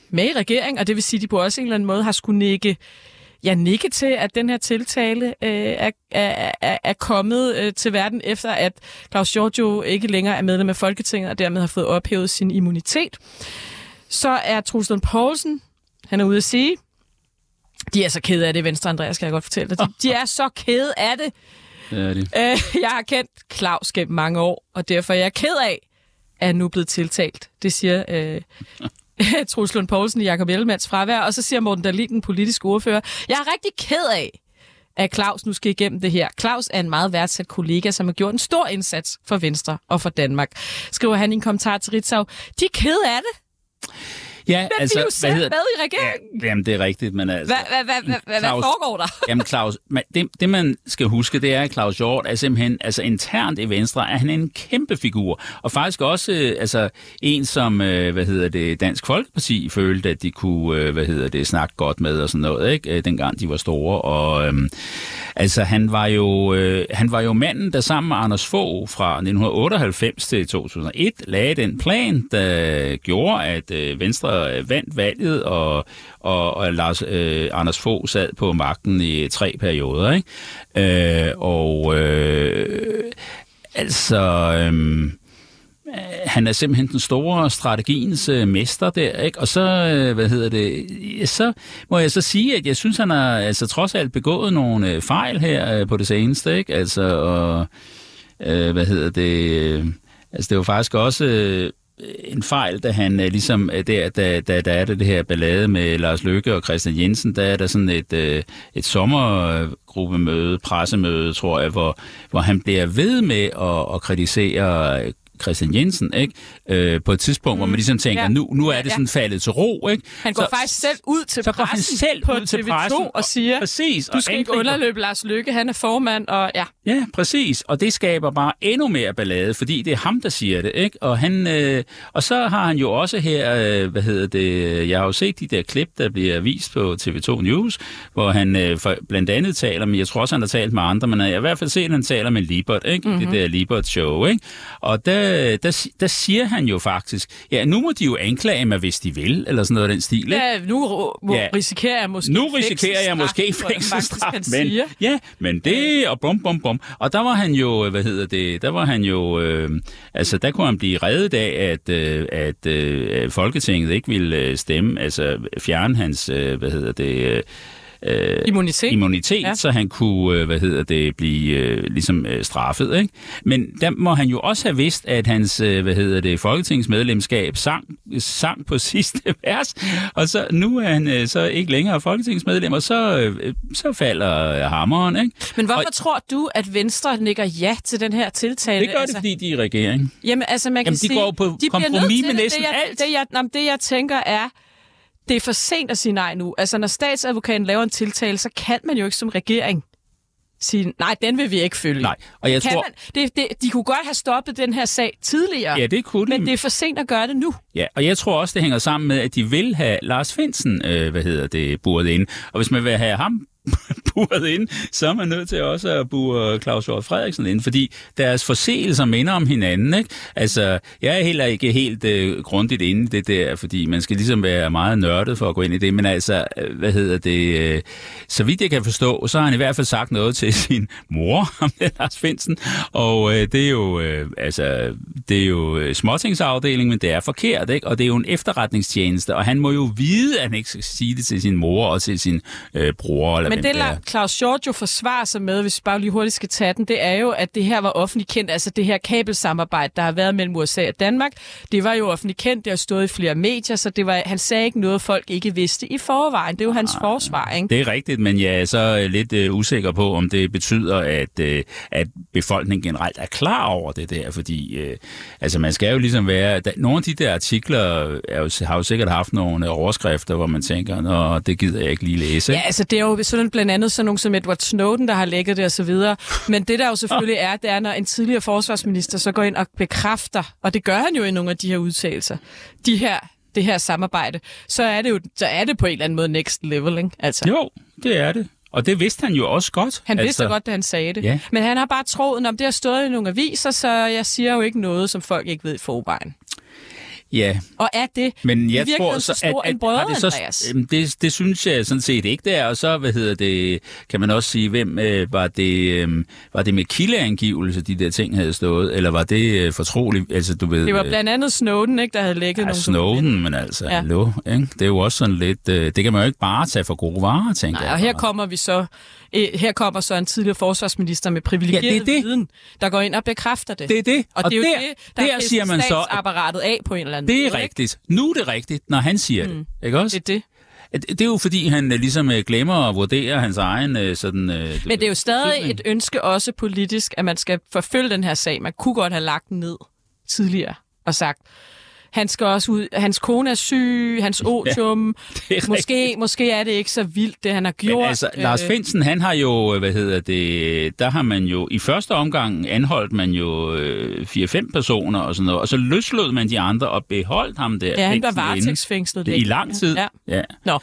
med i regering, og det vil sige, at de på også en eller anden måde har skulle nikke, ja, nikke til, at den her tiltale øh, er, er, er, kommet øh, til verden, efter at Claus Hjort jo ikke længere er medlem af Folketinget, og dermed har fået ophævet sin immunitet. Så er Truslund Poulsen, han er ude at sige, de er så kede af det, Venstre, Andreas, skal jeg godt fortælle dig. De, de er så kede af det, det er de. Øh, jeg har kendt Claus gennem mange år, og derfor er jeg ked af, at han nu er blevet tiltalt. Det siger øh, Truls Lund Poulsen i Jakob Ellemands fravær, og så siger Morten Dahlin, den politiske ordfører, jeg er rigtig ked af, at Claus nu skal igennem det her. Claus er en meget værdsat kollega, som har gjort en stor indsats for Venstre og for Danmark. Skriver han i en kommentar til Ritzau. De er ked af det, Ja, men altså, de er jo selv med i regeringen. Ja, jamen, det er rigtigt, men altså... Hvad, hvad, hvad, hvad, hvad, hvad Claus- foregår der? Jamen Claus, man, det, det man skal huske, det er, at Claus Hjort er simpelthen, altså internt i Venstre, er han en kæmpe figur. Og faktisk også øh, altså, en, som, øh, hvad hedder det, Dansk Folkeparti følte, at de kunne, øh, hvad hedder det, snakke godt med og sådan noget, ikke? Øh, dengang de var store. Og øh, altså, han var, jo, øh, han var jo manden, der sammen med Anders Fogh fra 1998 til 2001 lagde den plan, der gjorde, at øh, Venstre vandt valget, og, og, og Lars, øh, Anders Fogh sad på magten i tre perioder. Ikke? Øh, og øh, altså... Øh, Øh, han er simpelthen den store strategiens øh, mester der, ikke? Og så, øh, hvad hedder det, så må jeg så sige, at jeg synes, han har altså trods alt begået nogle øh, fejl her øh, på det seneste, ikke? Altså, og, øh, hvad hedder det, øh, altså det var faktisk også øh, en fejl, da han øh, ligesom, øh, der, da, da, der er det, det her ballade med Lars Løkke og Christian Jensen, der er der sådan et, øh, et sommergruppemøde, pressemøde, tror jeg, hvor, hvor han bliver ved med at, at kritisere øh, Christian Jensen, ikke? Øh, på et tidspunkt, mm. hvor man ligesom tænker, Ja. nu, nu er det Ja. sådan faldet til ro, ikke? Han går Så- faktisk selv ud til så pressen selv på ud til TV2 pressen og siger, præcis, du og skal ikke angriber- underløbe Lars Løkke, han er formand, og ja. Ja, præcis. Og det skaber bare endnu mere ballade, fordi det er ham, der siger det, ikke? Og, han, øh, og så har han jo også her, øh, hvad hedder det, jeg har jo set de der klip, der bliver vist på TV2 News, hvor han øh, for, blandt andet taler, men jeg tror også, han har talt med andre, men jeg har i hvert fald set, at han taler med Libert, ikke? Mhm. Mm-hmm. Det der Libert-show, ikke? Og der, der, si- der siger han jo faktisk, ja, nu må de jo anklage mig, hvis de vil, eller sådan noget af den stil, ikke? ja nu må, Ja. risikerer jeg måske Nu risikerer jeg måske fængselsstraf, men, siger. ja, men det, og bum, bum, bum. Og der var han jo, hvad hedder det, der var han jo, øh, altså der kunne han blive reddet af, at, øh, at øh, Folketinget ikke ville øh, stemme, altså fjerne hans, øh, hvad hedder det, øh, øh, Immunitet. immunitet, Ja. så han kunne, øh, hvad hedder det, blive øh, ligesom øh, straffet, ikke? Men der må han jo også have vidst, at hans, øh, hvad hedder det, folketingsmedlemskab sang, sang på sidste vers, og så nu er han øh, så ikke længere folketingsmedlem, og så, øh, så falder hammeren, ikke? Men hvorfor Og- tror du, at Venstre nikker ja til den her tiltale? Det gør det, fordi de er i regering. Jamen, altså, man kan Jamen, de sige, går på de kompromis med næsten det, jeg, alt. Det jeg, nå, men det, jeg tænker er, det er for sent at sige nej nu. Altså, når statsadvokaten laver en tiltale, så kan man jo ikke som regering sige, nej, den vil vi ikke følge. Nej, og jeg kan tror... Man, det, det, de kunne godt have stoppet den her sag tidligere, Ja, det kunne de. men det er for sent at gøre det nu. Ja, og jeg tror også, det hænger sammen med, at de vil have Lars Finsen, øh, hvad hedder det, buret ind. Og hvis man vil have ham buret ind, så er man nødt til også at bure Claus Hjort Frederiksen ind, fordi deres forseelser minder om hinanden. Ikke? Altså, jeg er heller ikke helt øh, grundigt inde i det der, fordi man skal ligesom være meget nørdet for at gå ind i det, men altså, øh, hvad hedder det, øh, så vidt jeg kan forstå, så har han i hvert fald sagt noget til sin mor, om det Lars Finsen, og øh, det er jo, øh, altså, det er jo øh, småtingsafdeling, men det er forkert, ikke? og det er jo en efterretningstjeneste, og han må jo vide, at han ikke skal sige det til sin mor og til sin øh, bror, eller Men det, det er. lader Claus Hjort jo forsvarer sig med, hvis vi bare lige hurtigt skal tage den, det er jo, at det her var offentligt kendt, altså det her kabelsamarbejde, der har været mellem USA og Danmark, det var jo offentligt kendt, det har stået i flere medier, så det var, han sagde ikke noget, folk ikke vidste i forvejen. Det er jo hans forsvar, ikke? Det er rigtigt, men jeg er så øh, lidt øh, usikker på, om det betyder, at, øh, at befolkningen generelt er klar over det der, fordi øh, altså man skal jo ligesom være... Da, nogle af de der artikler er jo, har jo sikkert haft nogle overskrifter, hvor man tænker, nå, det gider jeg ikke lige læse. Ja, altså det er jo sådan blandt andet sådan nogen som Edward Snowden, der har lækket det videre. Men det der jo selvfølgelig er, det er, når en tidligere forsvarsminister så går ind og bekræfter, og det gør han jo i nogle af de her udtalelser, de her, det her samarbejde, så er det jo så er det på en eller anden måde next level, ikke? Altså. Jo, det er det. Og det vidste han jo også godt. Han vidste godt, da han sagde det. Ja. Men han har bare troet, om det har stået i nogle aviser, så jeg siger jo ikke noget, som folk ikke ved i forvejen. Ja, Og er det Men jeg tror så, så at, at en brødre, det, så, Andreas? Det, det synes jeg sådan set ikke der. Og så, hvad hedder det, kan man også sige, hvem øh, var det, øh, var det med kildeangivelse, de der ting havde stået, eller var det øh, fortroligt? Altså, du ved, Det var øh, blandt andet Snowden, ikke, der havde lækket Ja, nogle Snowden, men altså, Ja. hallo, ikke? Det er jo også sådan lidt, øh, det kan man jo ikke bare tage for gode varer, tænker Nej, jeg. og her kommer vi så, eh, her kommer så en tidligere forsvarsminister med privilegeret Ja, det er det. viden, der går ind og bekræfter det. Det er det. Og, Og det er jo der- det, der der er siger man så, at- statsapparatet af på en eller anden Det måde. er ikke? rigtigt. Nu er det rigtigt, når han siger mm. det. Ikke også? Det er det. Det, det er jo fordi, han øh, ligesom øh, glemmer at vurdere hans egen øh, sådan... Øh, Men det er jo stadig betydning. et ønske også politisk, at man skal forfølge den her sag. Man kunne godt have lagt den ned tidligere og sagt, han skal også ud, hans kone er syg, hans otium, er måske, måske er det ikke så vildt, det han har gjort. Men altså, Lars Øh, Finsen, han har jo, øh, hvad hedder det, der har man jo, i første omgang anholdt man jo øh, 4-5 personer og sådan noget, og så løslod man de andre og beholdt ham der. Ja, han var varetægtsfængslet. I lang tid. Ja. ja. Nå.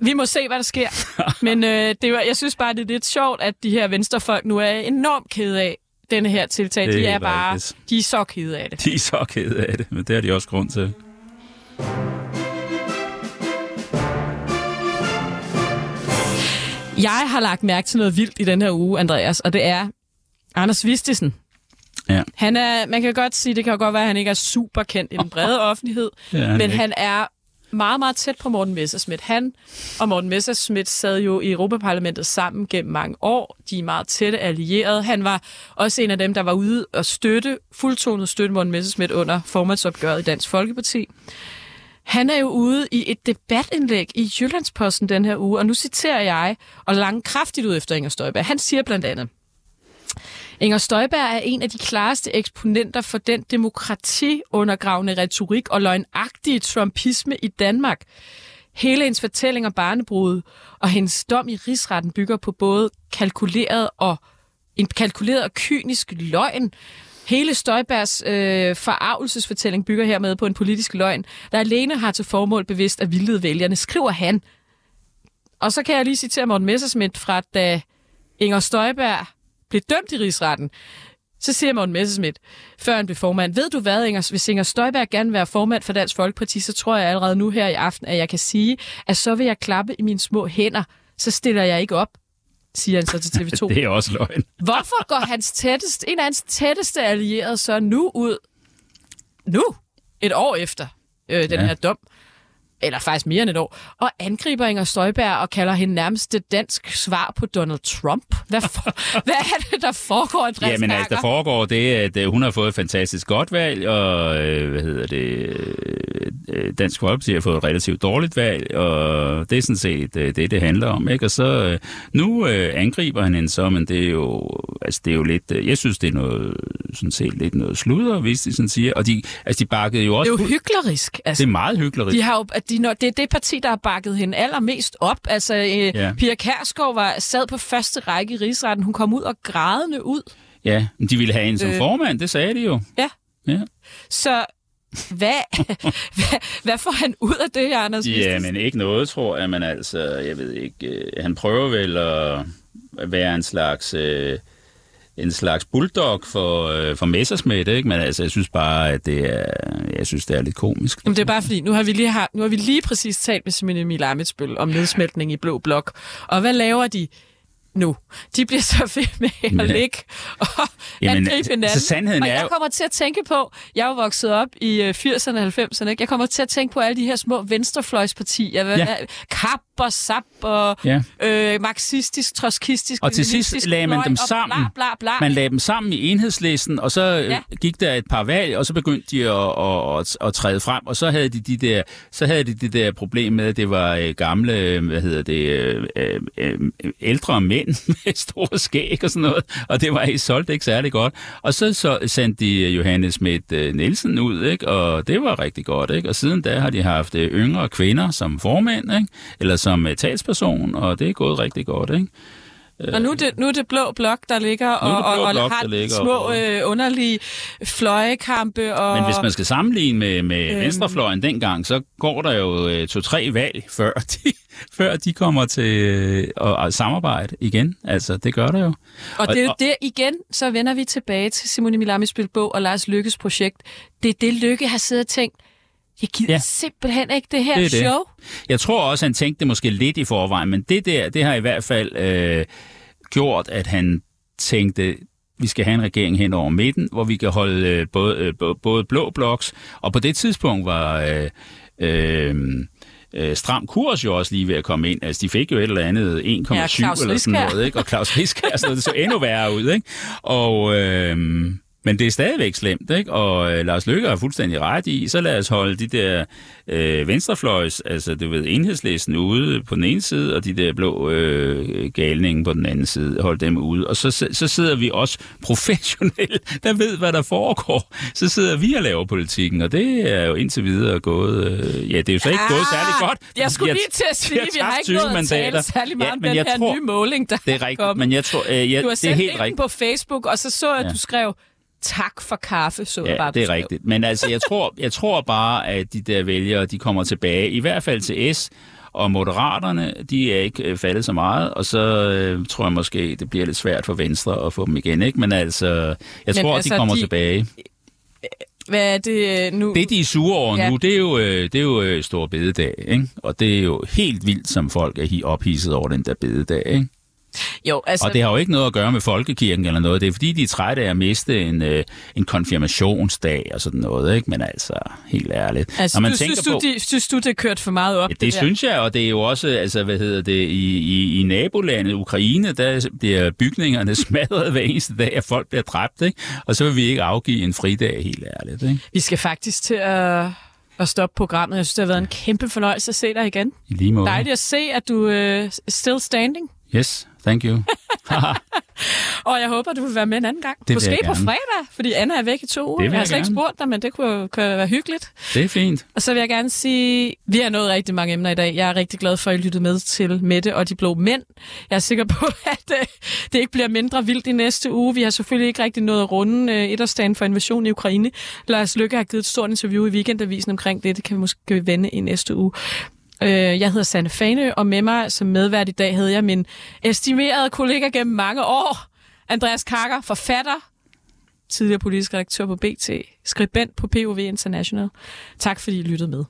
Vi må se, hvad der sker. Men øh, det var, jeg synes bare, det er lidt sjovt, at de her venstrefolk nu er enormt kede af denne her tiltag. Det De er bare, rigtigt. de er så kede af det. De er så kede af det, men det har de også grund til. Jeg har lagt mærke til noget vildt i den her uge, Andreas, og det er Anders Vistisen. Ja. Han er, man kan godt sige, det kan godt være, at han ikke er super kendt i den brede offentlighed, er han men ikke. han er meget, meget tæt på Morten Messerschmidt. Han og Morten Messerschmidt sad jo i Europaparlamentet sammen gennem mange år. De er meget tætte allierede. Han var også en af dem, der var ude og støtte, fuldtonet støtte Morten Messerschmidt under formandsopgøret i Dansk Folkeparti. Han er jo ude i et debatindlæg i Jyllandsposten den her uge, og nu citerer jeg, og langt kraftigt ud efter Inger Støjberg. Han siger blandt andet, Inger Støjberg er en af de klareste eksponenter for den demokratiundergravende retorik og løgnagtige trumpisme i Danmark. Hele hendes fortælling om barnebrud og hendes dom i rigsretten bygger på både kalkuleret og en kalkuleret og kynisk løgn. Hele Støjbergs øh, forarvelsesfortælling bygger hermed på en politisk løgn, der alene har til formål bevidst at vildlede vælgerne, skriver han. Og så kan jeg lige citere Morten Messersmith fra, da Inger Støjberg blev dømt i rigsretten. Så siger Morten Messerschmidt, før han blev formand, ved du hvad, Inger, hvis Inger Støjberg gerne vil være formand for Dansk Folkeparti, så tror jeg allerede nu her i aften, at jeg kan sige, at så vil jeg klappe i mine små hænder, så stiller jeg ikke op, siger han så til TV2. Det er også løgn. Hvorfor går hans tætteste, en af hans tætteste allierede så nu ud, nu, et år efter øh, den Ja. her dom, eller faktisk mere end et år, og angriber Inger Støjberg og kalder hende nærmest det dansk svar på Donald Trump? Hvad, for, hvad er det, der foregår, Andreas Ja, men altså, der foregår det, at øh, hun har fået et fantastisk godt valg, og øh, hvad hedder det, øh, Dansk Folkeparti har fået et relativt dårligt valg, og det er sådan set det, det handler om. Ikke? Og så nu angriber han hende så, men det er jo, altså, det er jo lidt, jeg synes, det er noget, sådan set lidt noget sludder, hvis de sådan siger. Og de, altså, de bakkede jo Det også... er jo hyklerisk. Altså, det er meget hyggeligt. de har jo, at de, når, det er det parti, der har bakket hende allermest op. Altså, øh, Ja. Pia Kærsgaard var, sad på første række i rigsretten. Hun kom ud og grædende ud. Ja, men de ville have en som Øh. formand, det sagde de jo. Ja. Ja. Så hvad, hvad, hvad får han ud af det Anders Ja, men ikke noget, tror jeg, men altså, jeg ved ikke, øh, han prøver vel at at være en slags, øh, en slags bulldog for, øh, for Messersmith, ikke? Men altså, jeg synes bare, at det er, jeg synes, det er lidt komisk. Jamen, det er bare fordi, nu har vi lige, har, nu har vi lige præcis talt med Simone Emil Amitsbøl om nedsmeltning i Blå Blok. Og hvad laver de nu? De bliver så ved med at ligge og Jamen, angribe altså, hinanden. sandheden og er jeg jo- kommer til at tænke på, jeg er jo vokset op i øh, 80'erne og 90'erne, ikke? jeg kommer til at tænke på alle de her små venstrefløjspartier. Ja. Kap og sap og Ja. øh, marxistisk, troskistisk, Og til sidst lagde man dem sammen. Bla, bla, bla. Man lagde dem sammen i enhedslisten, og så ja. Ja. gik der et par valg, og så begyndte de at, at, at, at træde frem, og så havde de de der, så havde de det der problem med, at det var øh, gamle, øh, hvad hedder det, øh, øh, øh, ældre mænd med store skæg og sådan noget, og det var ikke solgt ikke særlig godt. Og så, så sendte de øh, Johannes Schmidt øh, Nielsen ud, ikke? og det var rigtig godt. Ikke? Og siden da har de haft øh, yngre kvinder som formænd, ikke? eller som talsperson, og det er gået rigtig godt. Ikke? Og nu er, det, nu er det blå blok, der ligger er og, det og, og blok, har der ligger små og- øh, underlige fløjekampe. Og, Men hvis man skal sammenligne med, med. Øhm. venstrefløjen dengang, så går der jo øh, to-tre valg, før de, før de kommer til øh, at, at samarbejde igen. Altså, det gør der jo. Og det er jo og- det igen, så vender vi tilbage til Simone Milamis bog og Lars Lykkes projekt. Det er det, Lykke har siddet og tænkt, jeg gider Ja. simpelthen ikke det her Det det. show. Jeg tror også, han tænkte det måske lidt i forvejen, men det der, det har i hvert fald øh, gjort, at han tænkte, vi skal have en regering hen over midten, hvor vi kan holde øh, både, øh, både blå bloks, og på det tidspunkt var øh, øh, øh, stram kurs jo også lige ved at komme ind. Altså, de fik jo et eller andet 1,7 Ja, eller sådan noget, ikke? Og Claus Riskær, så det så endnu værre ud, ikke? Og... Øh, men det er stadigvæk slemt, ikke? Og øh, Lars Løkke har fuldstændig ret i, så lad os holde de der øh, venstrefløjs, altså du ved, enhedslisten ude på den ene side, og de der blå øh, galninge på den anden side, hold dem ude. Og så, så sidder vi også professionelle, der ved, hvad der foregår. Så sidder vi og laver politikken, og det er jo indtil videre gået, øh, ja, det er jo så ikke gået særlig godt. Ah, Jeg skulle Vi lige til at vi sige, har vi har ikke 20 nået at tale særlig meget Ja, om den jeg her tror- nye måling, der Det er er rigtigt, men jeg tror, øh, ja, Du har det er helt rigtigt. på Facebook, og så så jeg, at Ja. du skrev, tak for kaffe, så Ja, bare, det er rigtigt. Men altså, jeg tror, jeg tror bare, at de der vælgere, de kommer tilbage, i hvert fald til S, og Moderaterne, de er ikke øh, faldet så meget, og så øh, tror jeg måske, det bliver lidt svært for Venstre at få dem igen, ikke? Men altså, jeg Men tror, altså, de kommer de- tilbage. Hvad er det øh, nu? Det, de er sure over Ja. nu, det er jo, øh, det er jo stor bededag, ikke? Og det er jo helt vildt, som folk er hi- ophidset over den der bededag, ikke? Jo, altså, Og det har jo ikke noget at gøre med folkekirken eller noget. Det er fordi, de er trætte af at miste en, øh, en konfirmationsdag og sådan noget, ikke? Men altså, helt ærligt. altså Når man du, tænker synes, du, de, synes du, det er kørt for meget op? Ja, det der? synes jeg, og det er jo også, altså, hvad hedder det, i, i, i nabolandet Ukraine, der bliver bygningerne smadret hver eneste dag, at folk bliver dræbt, ikke? Og så vil vi ikke afgive en fridag, helt ærligt, ikke? Vi skal faktisk til at, at stoppe programmet. Jeg synes, det har været en kæmpe fornøjelse at se dig igen. I lige måde. Dejligt at se, at du er uh, still standing. Yes, thank you. Og jeg håber, du vil være med en anden gang. vil Måske på fredag, fordi Anna er væk i to uger. vil jeg har slet ikke spurgt dig, men det kunne, kunne være hyggeligt. Det er fint. Og så vil jeg gerne sige, vi har nået rigtig mange emner i dag. Jeg er rigtig glad for, at I lyttede med til Mette og de blå mænd. Jeg er sikker på, at øh, det ikke bliver mindre vildt i næste uge. Vi har selvfølgelig ikke rigtig nået at runde øh, etårsdagen for invasionen i Ukraine. Lars Lykke har givet et stort interview i Weekendavisen omkring det. Det kan vi måske vende i næste uge. Øh, jeg hedder Sanne Fane, og med mig som medvært i dag havde jeg min estimerede kollega gennem mange år, Andreas Kakker, forfatter, tidligere politisk redaktør på BT, skribent på POV International. Tak fordi I lyttede med.